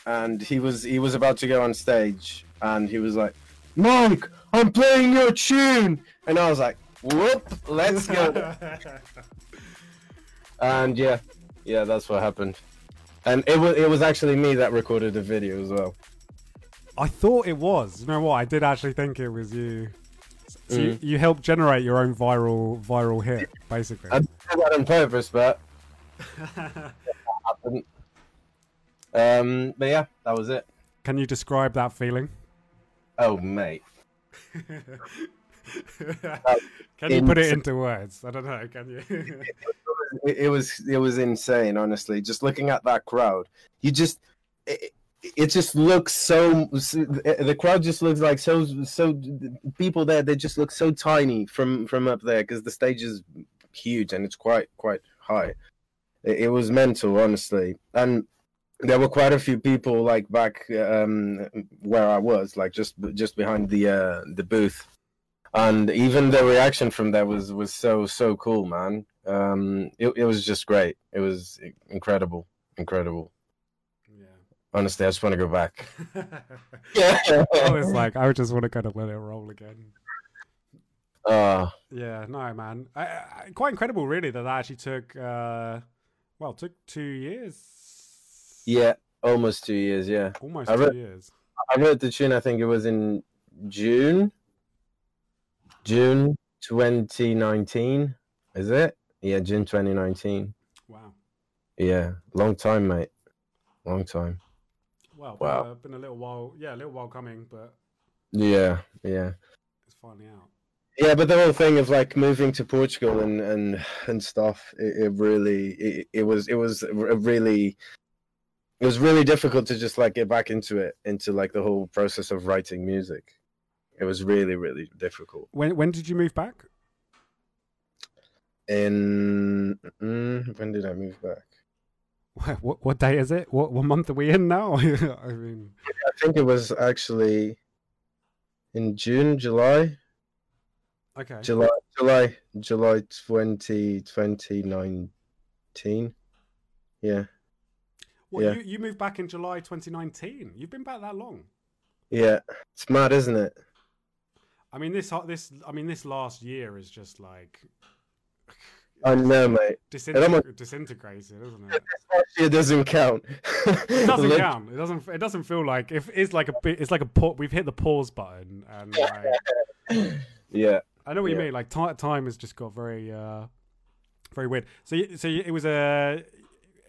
Speaker 2: and he was he was about to go on stage, and he was like, "Mike, I'm playing your tune," and I was like, "Whoop, let's go." (laughs) and yeah, yeah, that's what happened. And it was it was actually me that recorded the video as well.
Speaker 1: I thought it was. You know what? I did actually think it was you. So you,
Speaker 2: Mm.
Speaker 1: you helped generate your own viral viral hit, basically.
Speaker 2: I did that on purpose, but happened. (laughs) Um, but yeah, that was it.
Speaker 1: Can you describe that feeling?
Speaker 2: Oh mate, (laughs) (laughs)
Speaker 1: Can you put it into words? I don't know. Can you? (laughs)
Speaker 2: it, was it was insane. Honestly, just looking at that crowd, you just it, it just looks so. The crowd just looks like so so. People there, they just look so tiny from from up there because the stage is huge and it's quite quite high. It, it was mental, honestly, and there were quite a few people like back um, where I was, like just just behind the uh, the booth, and even the reaction from there was was so so cool, man. Um, it it was just great. It was incredible, incredible. Yeah. Honestly, I just want to go back.
Speaker 1: yeah. (laughs)
Speaker 2: Yeah.
Speaker 1: I was like, I just want to kind of let it roll again.
Speaker 2: Uh,
Speaker 1: Yeah, no, man. I, I, quite incredible, really, that that actually took, uh, well, took two years.
Speaker 2: yeah, almost two years. Yeah,
Speaker 1: Almost
Speaker 2: I
Speaker 1: two
Speaker 2: read-
Speaker 1: years.
Speaker 2: I wrote the tune. I think it was in June, June 2019. Is it? Yeah, June 2019.
Speaker 1: Wow.
Speaker 2: Yeah, long time, mate. Long time.
Speaker 1: Well,
Speaker 2: Wow.
Speaker 1: uh, been a little while. Yeah, a little while coming, but
Speaker 2: Yeah, yeah.
Speaker 1: it's finally out.
Speaker 2: Yeah, but the whole thing of like moving to Portugal and and and stuff, it, it really it, it was it was a really it was really difficult to just like get back into it into like the whole process of writing music. It was really really difficult.
Speaker 1: When when did you move back?
Speaker 2: In when did I move back?
Speaker 1: What (laughs) what, what day is it? What what month are we in now? (laughs) I mean,
Speaker 2: I think it was actually in June, July,
Speaker 1: okay.
Speaker 2: July, July, July 20, 2019. Yeah.
Speaker 1: Well,
Speaker 2: yeah.
Speaker 1: you, you moved back in July 2019. You've been back that long.
Speaker 2: Yeah, it's mad, isn't it?
Speaker 1: I mean, this this I mean, this last year is just like
Speaker 2: I know, mate. (laughs)
Speaker 1: disintegr- disintegrated, isn't it? (laughs)
Speaker 2: It doesn't count.
Speaker 1: It doesn't (laughs) count. It doesn't. It doesn't feel like if it's like a bit. It's like a pause. We've hit the pause button, and like,
Speaker 2: Yeah,
Speaker 1: I know what you mean. Like ti time has just got very, uh very weird. So, so it was a,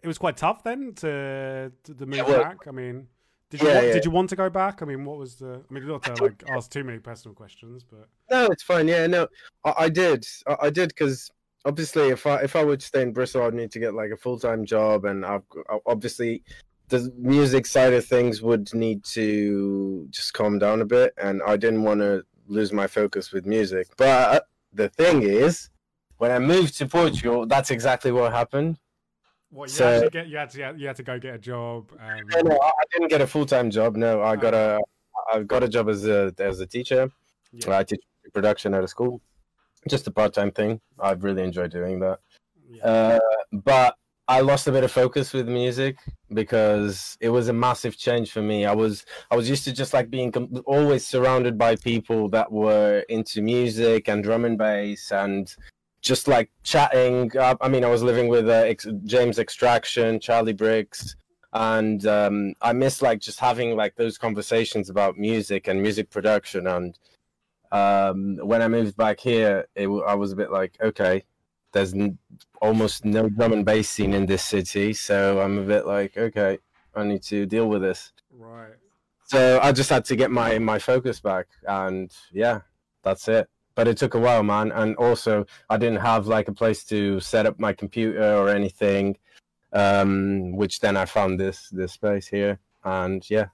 Speaker 1: it was quite tough then to to, to move
Speaker 2: Yeah, well-
Speaker 1: back. I mean, did you
Speaker 2: Yeah,
Speaker 1: want,
Speaker 2: yeah.
Speaker 1: did you want to go back? I mean, what was the? I mean, not to like ask too many personal questions, but
Speaker 2: no, it's fine. Yeah, no, I, I did, I, I did, because obviously, if I if I would stay in Bristol, I'd need to get like a full time job, and I've obviously the music side of things would need to just calm down a bit, and I didn't want to lose my focus with music. But the thing is, when I moved to Portugal, that's exactly what happened.
Speaker 1: What you
Speaker 2: So-
Speaker 1: actually get? You had to you had to go get a job. And,
Speaker 2: No, no, I I didn't get a full time job. No, I got a I got a job as a as a teacher.
Speaker 1: yeah,
Speaker 2: I teach production at a school. Just a part time thing. I've really enjoyed doing that.
Speaker 1: yeah.
Speaker 2: Uh, but I lost a bit of focus with music because it was a massive change for me. I was I was used to just like being com- always surrounded by people that were into music and drum and bass and just like chatting. Uh, I mean, I was living with uh, Ex- James Extraction, Charli Brix, and um, I miss like just having like those conversations about music and music production. And um, when I moved back here, it, I was a bit like, okay, there's n- almost no drum and bass scene in this city, so I'm a bit like, okay, I need to deal with this.
Speaker 1: right.
Speaker 2: So I just had to get my my focus back, and yeah, that's it. But it took a while, man, and also I didn't have like a place to set up my computer or anything. um, which then I found this this space here, and yeah.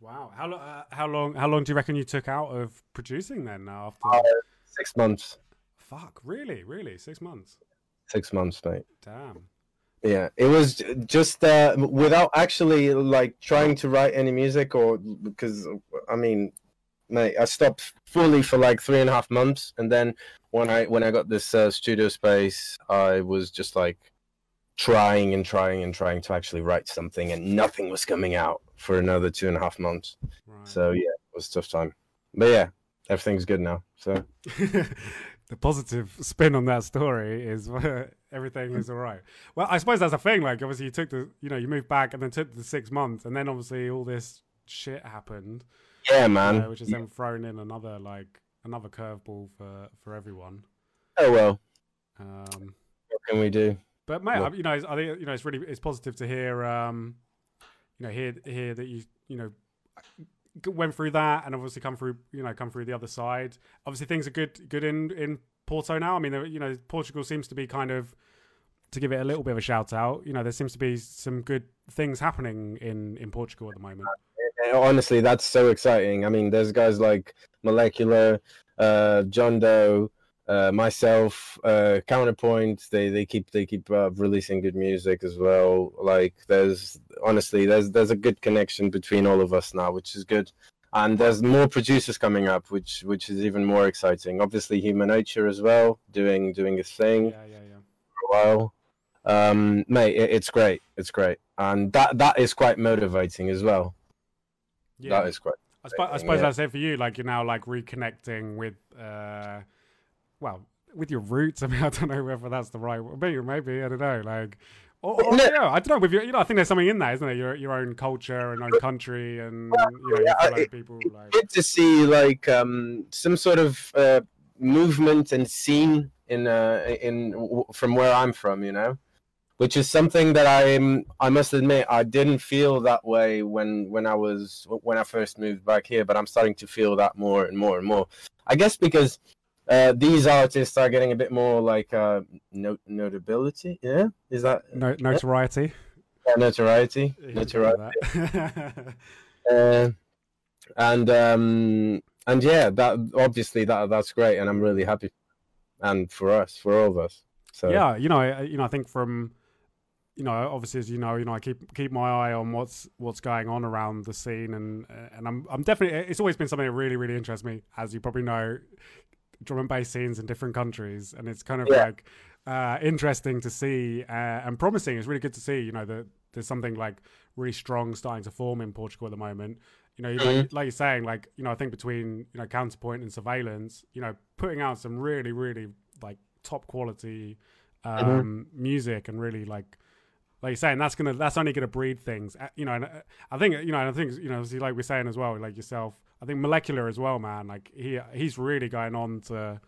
Speaker 1: Wow, how long? Uh, how long? How long do you reckon you took out of producing then? After
Speaker 2: uh, six months.
Speaker 1: Fuck, really, really, six months.
Speaker 2: Six months, mate.
Speaker 1: Damn.
Speaker 2: Yeah, it was just uh, without actually like trying to write any music, or because I mean, mate, I stopped fully for like three and a half months, and then when I when I got this uh, studio space, I was just like trying and trying and trying to actually write something, and nothing was coming out for another two and a half months. Right. So yeah, it was a tough time, but yeah, everything's good now. So. (laughs) (laughs)
Speaker 1: the positive spin on that story is (laughs) everything is all right. Well, I suppose that's a thing. Like, obviously, you took the, you know, you moved back and then took the six months, and then obviously all this shit happened.
Speaker 2: Yeah, man.
Speaker 1: Uh, which is then thrown in another like another curveball for for everyone.
Speaker 2: Oh well. Um, what can we do?
Speaker 1: But mate, well, you know, I think you know it's really it's positive to hear, um, you know, hear hear that you you know went through that and obviously come through you know come through the other side. Obviously, things are good good in in Porto now. I mean, you know, Portugal seems to be kind of to give it a little bit of a shout out. You know, there seems to be some good things happening in in Portugal at the moment.
Speaker 2: Honestly, that's so exciting. I mean, there's guys like Molecular, uh, John Doe, uh, myself, uh, Counterpoint. They they keep they keep uh, releasing good music as well. Like there's honestly there's there's a good connection between all of us now, which is good and there's more producers coming up, which which is even more exciting. Obviously, Human Nature as well, doing doing his thing
Speaker 1: yeah, yeah, yeah.
Speaker 2: for a while. Um, mate, it, it's great, it's great, and that that is quite motivating as well. Yeah. That is quite.
Speaker 1: I, sp- I suppose yeah. that's it for you. Like you're now like reconnecting with, uh, well, with your roots. (laughs) I mean, I don't know whether that's the right. Maybe, maybe I don't know. Like or, or, yeah, I don't know. With your, you know, I think there's something in there, isn't there? Your your own culture and own country, and you know, fellow it, people. Like...
Speaker 2: Good to see like um, some sort of uh, movement and scene in uh, in from where I'm from. You know, which is something that I'm. I must admit, I didn't feel that way when when I was when I first moved back here, but I'm starting to feel that more and more and more. I guess because uh, these artists are getting a bit more like uh, not- notability. Yeah, is that
Speaker 1: no- notoriety?
Speaker 2: Yeah, notoriety, notoriety. (laughs) uh, and um, and yeah, that obviously that that's great, and I'm really happy, and for us, for all of us. So
Speaker 1: yeah, you know, you know, I think from you know, obviously, as you know, you know, I keep keep my eye on what's what's going on around the scene, and and I'm I'm definitely. It's always been something that really really interests me, as you probably know, drum and bass scenes in different countries, and it's kind of yeah. like uh, interesting to see uh, and promising. It's really good to see, you know, that there's something like really strong starting to form in Portugal at the moment. You know, mm-hmm. like, like, you're saying, like you know, I think between you know counterpoint and surveillance, you know, putting out some really, really like top quality mm-hmm. um, mm-hmm. music and really like like you're saying, that's gonna that's only gonna breed things. Uh, you know, and uh, I think you know, I think you know, like we're saying as well, like yourself, I think molecular as well, man. Like he he's really going on to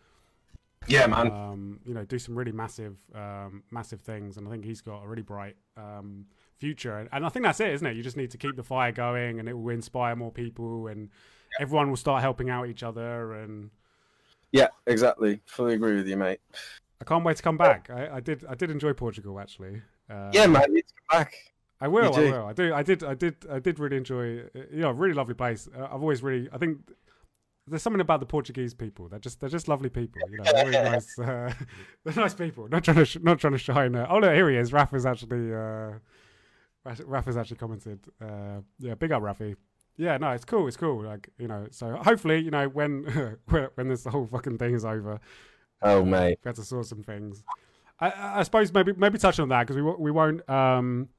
Speaker 2: yeah, man.
Speaker 1: Um, you know, do some really massive um, massive things, and I think he's got a really bright um, future. And, and I think that's it, isn't it? You just need to keep the fire going, and it will inspire more people, and yeah. everyone will start helping out each other. And
Speaker 2: yeah, exactly. Fully agree with you, mate.
Speaker 1: I can't wait to come back. I, I did I did enjoy Portugal actually.
Speaker 2: Uh, yeah, man, need to come back.
Speaker 1: I will. I will. I do. I did. I did. I did really enjoy. Uh, you know, really lovely place. Uh, I've always really. I think there's something about the Portuguese people. They're just. They're just lovely people. You know, really (laughs) nice. Uh, (laughs) they're nice people. Not trying to. Sh- not trying to shine. Uh, oh no, here he is. Rafa's actually. Uh, Rafa's actually commented. Uh, yeah, big up, Rafi. Yeah, no, it's cool. It's cool. Like you know. So hopefully, you know, when (laughs) when this whole fucking thing is over.
Speaker 2: Oh mate,
Speaker 1: we have to sort some things. I, I suppose maybe maybe touch on that because we we won't. Um,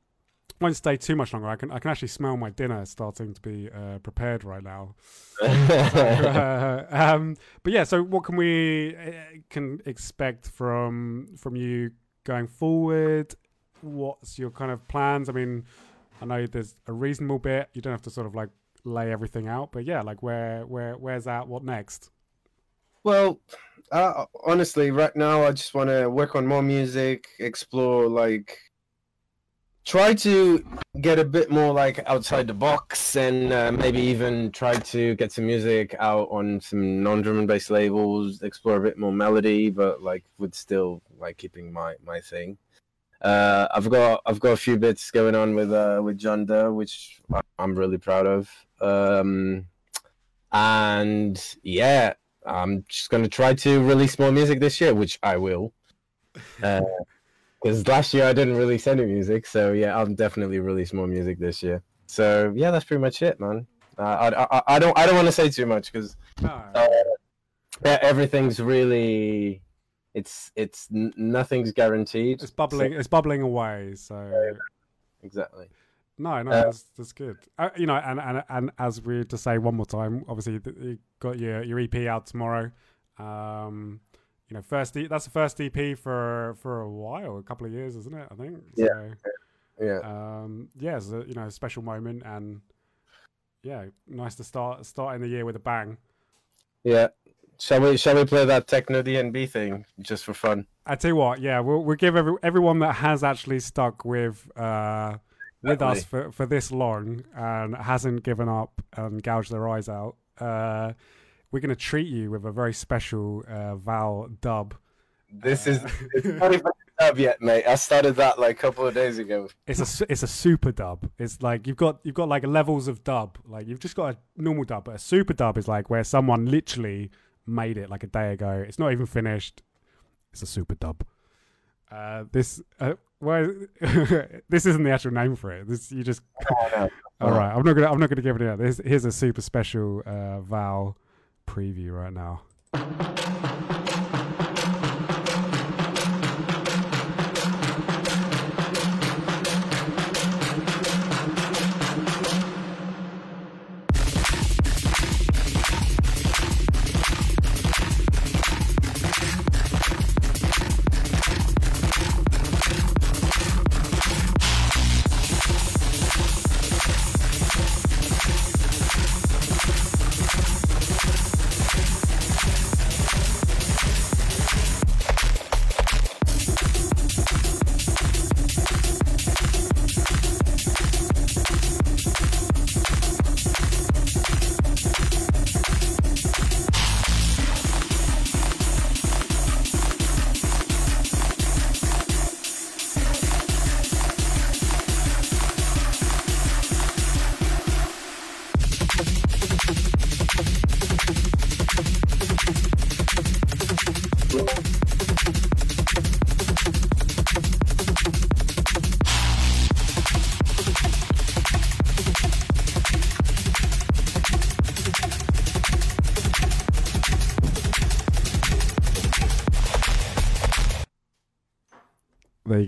Speaker 1: won't stay too much longer. I can I can actually smell my dinner starting to be uh, prepared right now. (laughs) so, uh, um, but yeah, so what can we uh, can expect from from you going forward? What's your kind of plans? I mean, I know there's a reasonable bit. You don't have to sort of like lay everything out, but yeah, like where where where's that? What next?
Speaker 2: Well, uh, honestly, right now I just want to work on more music, explore like try to get a bit more like outside the box and uh, maybe even try to get some music out on some non-drum and bass labels explore a bit more melody but like with still like keeping my my thing Uh, I've got I've got a few bits going on with uh, with John Doe, which I'm really proud of. Um, and yeah, I'm just gonna try to release more music this year, which I will. Because uh, (laughs) last year I didn't release any music, so yeah, I'll definitely release more music this year. So yeah, that's pretty much it, man. Uh, I, I I don't I don't want to say too much because uh, yeah, everything's really it's it's n- nothing's guaranteed.
Speaker 1: it's bubbling. It's bubbling away. So
Speaker 2: Exactly.
Speaker 1: No, no,
Speaker 2: Uh,
Speaker 1: that's that's good. Uh, you know, and, and and as we to say one more time, obviously you got your your EP out tomorrow. Um, you know, first e- that's the first EP for for a while, a couple of years, isn't it? I think.
Speaker 2: Yeah.
Speaker 1: So,
Speaker 2: Yeah.
Speaker 1: um, yeah, it's a, you know a special moment, and yeah, nice to start starting the year with a bang.
Speaker 2: Yeah. Shall we shall we play that techno DNB thing just for fun?
Speaker 1: I tell you what, yeah, we'll we'll give every, everyone that has actually stuck with uh with us for, for this long and hasn't given up and gouged their eyes out. Uh, we're gonna treat you with a very special uh, Val dub.
Speaker 2: This is
Speaker 1: Uh,
Speaker 2: it's not even a (laughs) dub yet, mate. I started that like a couple of days ago.
Speaker 1: It's a it's a super dub. It's like you've got you've got like levels of dub. Like you've just got a normal dub, but a super dub is like where someone literally made it like a day ago. It's not even finished. It's a super dub. Uh, this uh, well, (laughs) this isn't the actual name for it. This you just (laughs) (laughs) all right. I'm not gonna I'm not gonna give it out. This here's a super special uh, Val preview right now.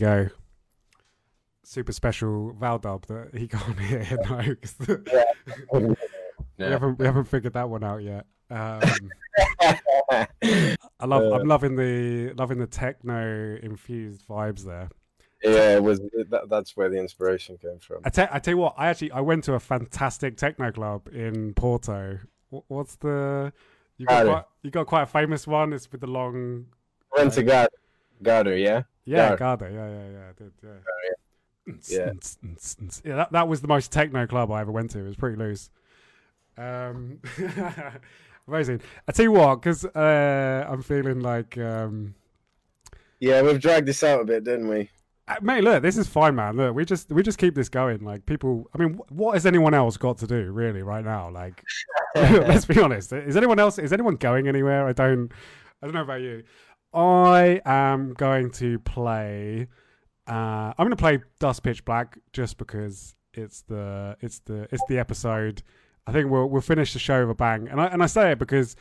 Speaker 1: Go. Super special Val dub that he can't hear. No, 'cause we
Speaker 2: Yeah.
Speaker 1: haven't we haven't figured that one out yet. Um, (laughs) I love
Speaker 2: Uh,
Speaker 1: I'm loving the loving the techno infused vibes there.
Speaker 2: yeah, it was that, that's where the inspiration came from.
Speaker 1: I tell I tell you what, I actually I went to a fantastic techno club in Porto. Wh- What's the you got quite, you got quite a famous one. It's with the long
Speaker 2: Went to Gar- yeah.
Speaker 1: Yeah
Speaker 2: Garda.
Speaker 1: Yeah, yeah, yeah. I did, yeah.
Speaker 2: Yeah.
Speaker 1: yeah. That, that was the most techno club I ever went to. It was pretty loose. Um, (laughs) amazing. I tell you what, because uh, I'm feeling like, um,
Speaker 2: Yeah, we've dragged this out a bit, didn't we?
Speaker 1: uh, mate, look, this is fine, man. Look, we just we just keep this going. Like people, I mean, wh- what has anyone else got to do really right now? Like, (laughs) let's be honest. Is anyone else? Is anyone going anywhere? I don't. I don't know about you. I am going to play. Uh, I'm going to play Dusk Pitch Black just because it's the it's the it's the episode. I think we'll we'll finish the show with a bang, and I and I say it because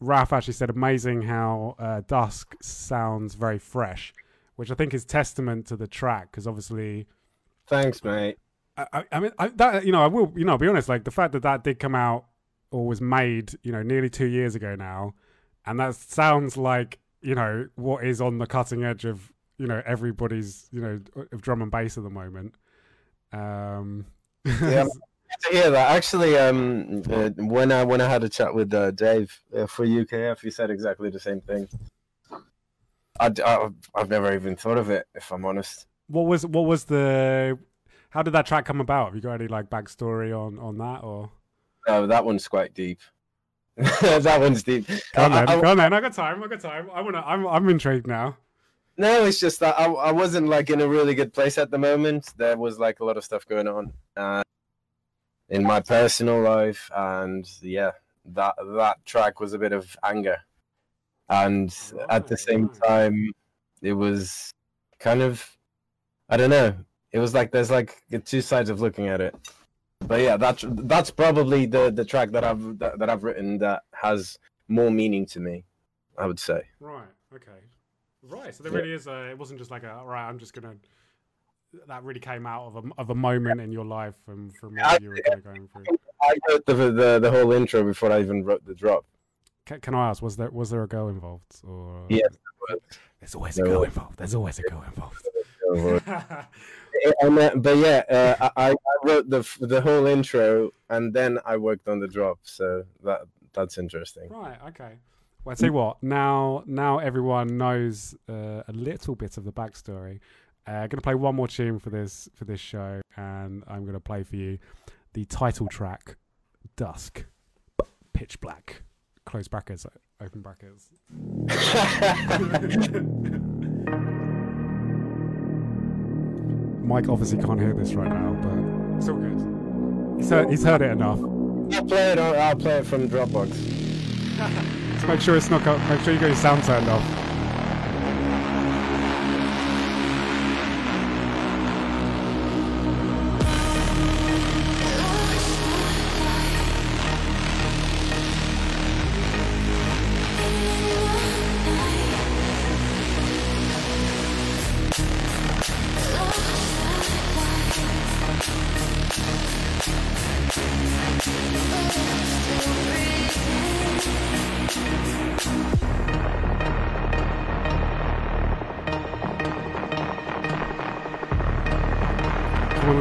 Speaker 1: Ralph actually said amazing how uh, Dusk sounds very fresh, which I think is testament to the track because obviously
Speaker 2: Thanks, mate.
Speaker 1: I, I- mean, I, that you know, I will, you know, I'll be honest. Like the fact that that did come out or was made, you know, nearly two years ago now, and that sounds like you know what is on the cutting edge of you know everybody's you know of drum and bass at the moment. Um,
Speaker 2: Yeah. (laughs) to hear that. Actually, um, uh, when I when I had a chat with uh, Dave uh, for UKF, he said exactly the same thing. I, I, I've never even thought of it, if I'm honest.
Speaker 1: what was what was the? How did that track come about? Have you got any like backstory on on that or?
Speaker 2: No, that one's quite deep. (laughs) that one's deep.
Speaker 1: Go on,
Speaker 2: I-
Speaker 1: then.
Speaker 2: I-
Speaker 1: Go on then. I got time. I got time. I wanna. I'm I'm intrigued now.
Speaker 2: No, it's just that I, I wasn't like in a really good place at the moment. There was like a lot of stuff going on uh, in my personal life, and yeah, that that track was a bit of anger, and at the same
Speaker 1: right.
Speaker 2: time, it was kind of I don't know. It was like there's like the two sides of looking at it. But yeah, that's that's probably the the track that I've that, that I've written that has more meaning to me. I would say.
Speaker 1: Right. Okay. Right. So there
Speaker 2: Yeah.
Speaker 1: really is a. It wasn't just like a. All right. I'm just gonna. That really came out of a of a moment in your life from from
Speaker 2: I-
Speaker 1: what you were kind of going through.
Speaker 2: I wrote the, the the whole intro before I even wrote the drop.
Speaker 1: Can, can I ask? Was there was there a girl involved? Or
Speaker 2: Yes,
Speaker 1: There's always a girl involved. There's always a girl involved. (laughs)
Speaker 2: And, uh, but yeah, uh, I, I wrote the the whole intro and then I worked on the drop. So that that's interesting.
Speaker 1: Right. Okay. Well, I tell you what. Now, now everyone knows uh, a little bit of the backstory. Uh, I'm gonna play one more tune for this for this show, and I'm gonna play for you the title track, "Dusk," pitch black, close brackets, open brackets. (laughs) Mike obviously can't hear this right now, but it's all good. He's heard, he's heard it enough.
Speaker 2: I'll play it. on- I'll play it from Dropbox. (laughs)
Speaker 1: Just make sure it's not. Make sure you got your sound turned off.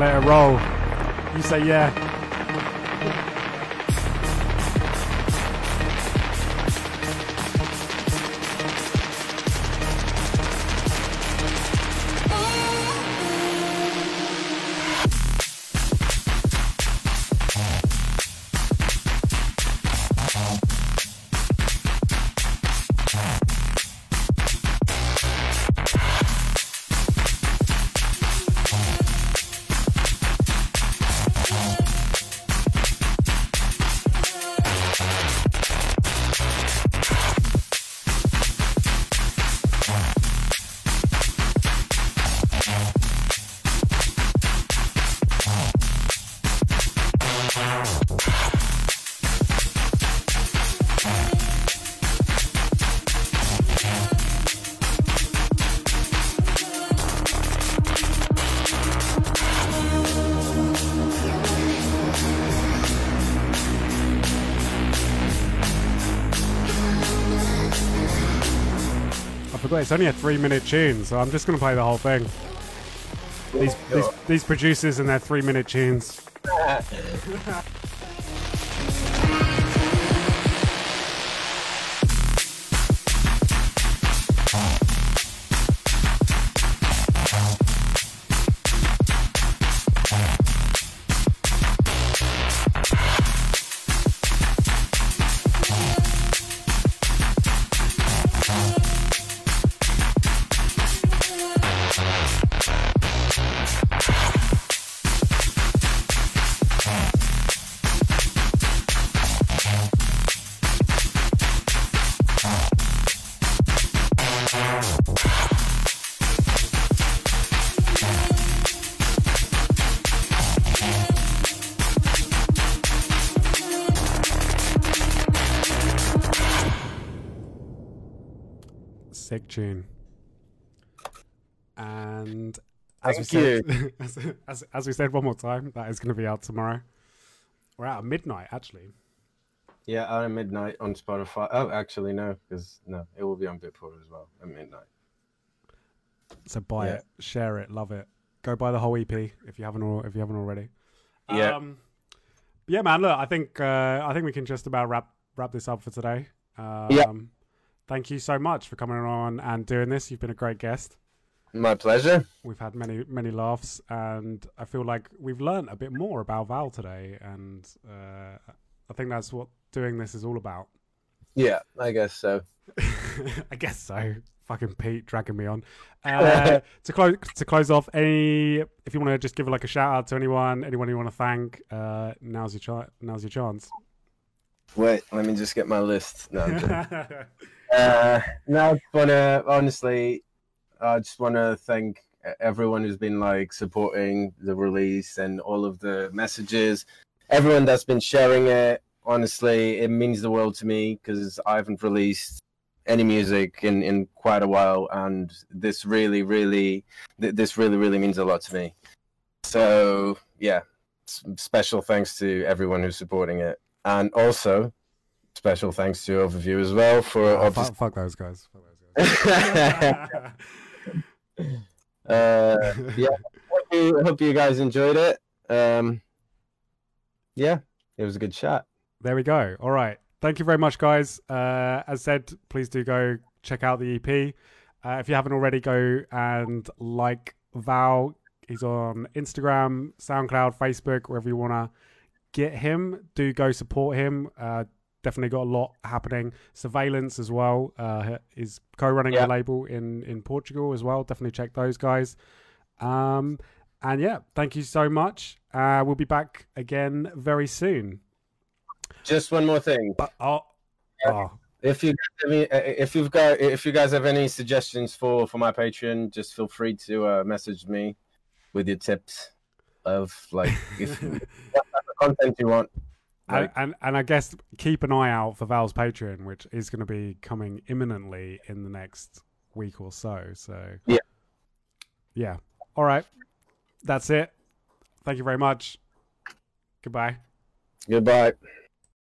Speaker 1: On, roll. You say yeah. It's only a three minute tune, so I'm just gonna play the whole thing. These these, these producers and their three minute tunes. (laughs) Sick tune. And as we
Speaker 2: Thank
Speaker 1: said, (laughs) as, as, as we said one more time, that is going to be out tomorrow. We're out at midnight, actually.
Speaker 2: Yeah, out at midnight on Spotify. Oh, actually no, because no, it will be on Beatport as well at midnight.
Speaker 1: So buy
Speaker 2: Yeah.
Speaker 1: it, share it, love it. Go buy the whole EP if you haven't al- if you haven't already.
Speaker 2: Yeah.
Speaker 1: Um, yeah, man. Look, I think uh, I think we can just about wrap wrap this up for today. Um,
Speaker 2: Yeah.
Speaker 1: Thank you so much for coming on and doing this. You've been a great guest.
Speaker 2: My pleasure.
Speaker 1: We've had many many laughs, and I feel like we've learned a bit more about Val today, and uh, I think that's what doing this is all about.
Speaker 2: Yeah, I guess so. (laughs)
Speaker 1: I guess so. fucking Pete dragging me on. (laughs) Uh, to close to close off, any if you want to just give like a shout out to anyone, anyone you want to thank, uh, now's your chance. Now's your chance.
Speaker 2: Wait, let me just get my list. No. (laughs) uh, no, I just wanna honestly, I just wanna thank everyone who's been like supporting the release and all of the messages, everyone that's been sharing it. Honestly, it means the world to me because I haven't released any music in in quite a while, and this really, really, th- this really, really means a lot to me. So yeah, special thanks to everyone who's supporting it, and also special thanks to Overview as well for
Speaker 1: Oh,
Speaker 2: obviously
Speaker 1: fuck, fuck those guys. Fuck those (laughs) guys.
Speaker 2: uh, yeah, hope you, hope you guys enjoyed it. Um, yeah, it was a good chat.
Speaker 1: There we go. All right. Thank you very much, guys. Uh, as said, please do go check out the EP. Uh, if you haven't already, go and like Val. He's on Instagram, SoundCloud, Facebook, wherever you want to get him. Do go support him. Uh, definitely got a lot happening. Surveillance as well uh, is co-running
Speaker 2: Yeah.
Speaker 1: the label in in Portugal as well. Definitely check those guys. Um, and yeah, thank you so much. Uh, we'll be back again very soon.
Speaker 2: Just one more thing.
Speaker 1: But oh, oh,
Speaker 2: If you guys have any, uh, if you've got if you guys have any suggestions for for my Patreon, just feel free to uh, message me with your tips of like if (laughs) what type of content you want.
Speaker 1: And, and and I guess keep an eye out for Val's Patreon, which is going to be coming imminently in the next week or so. So
Speaker 2: Yeah.
Speaker 1: yeah. All right, that's it. Thank you very much. Goodbye.
Speaker 2: goodbye.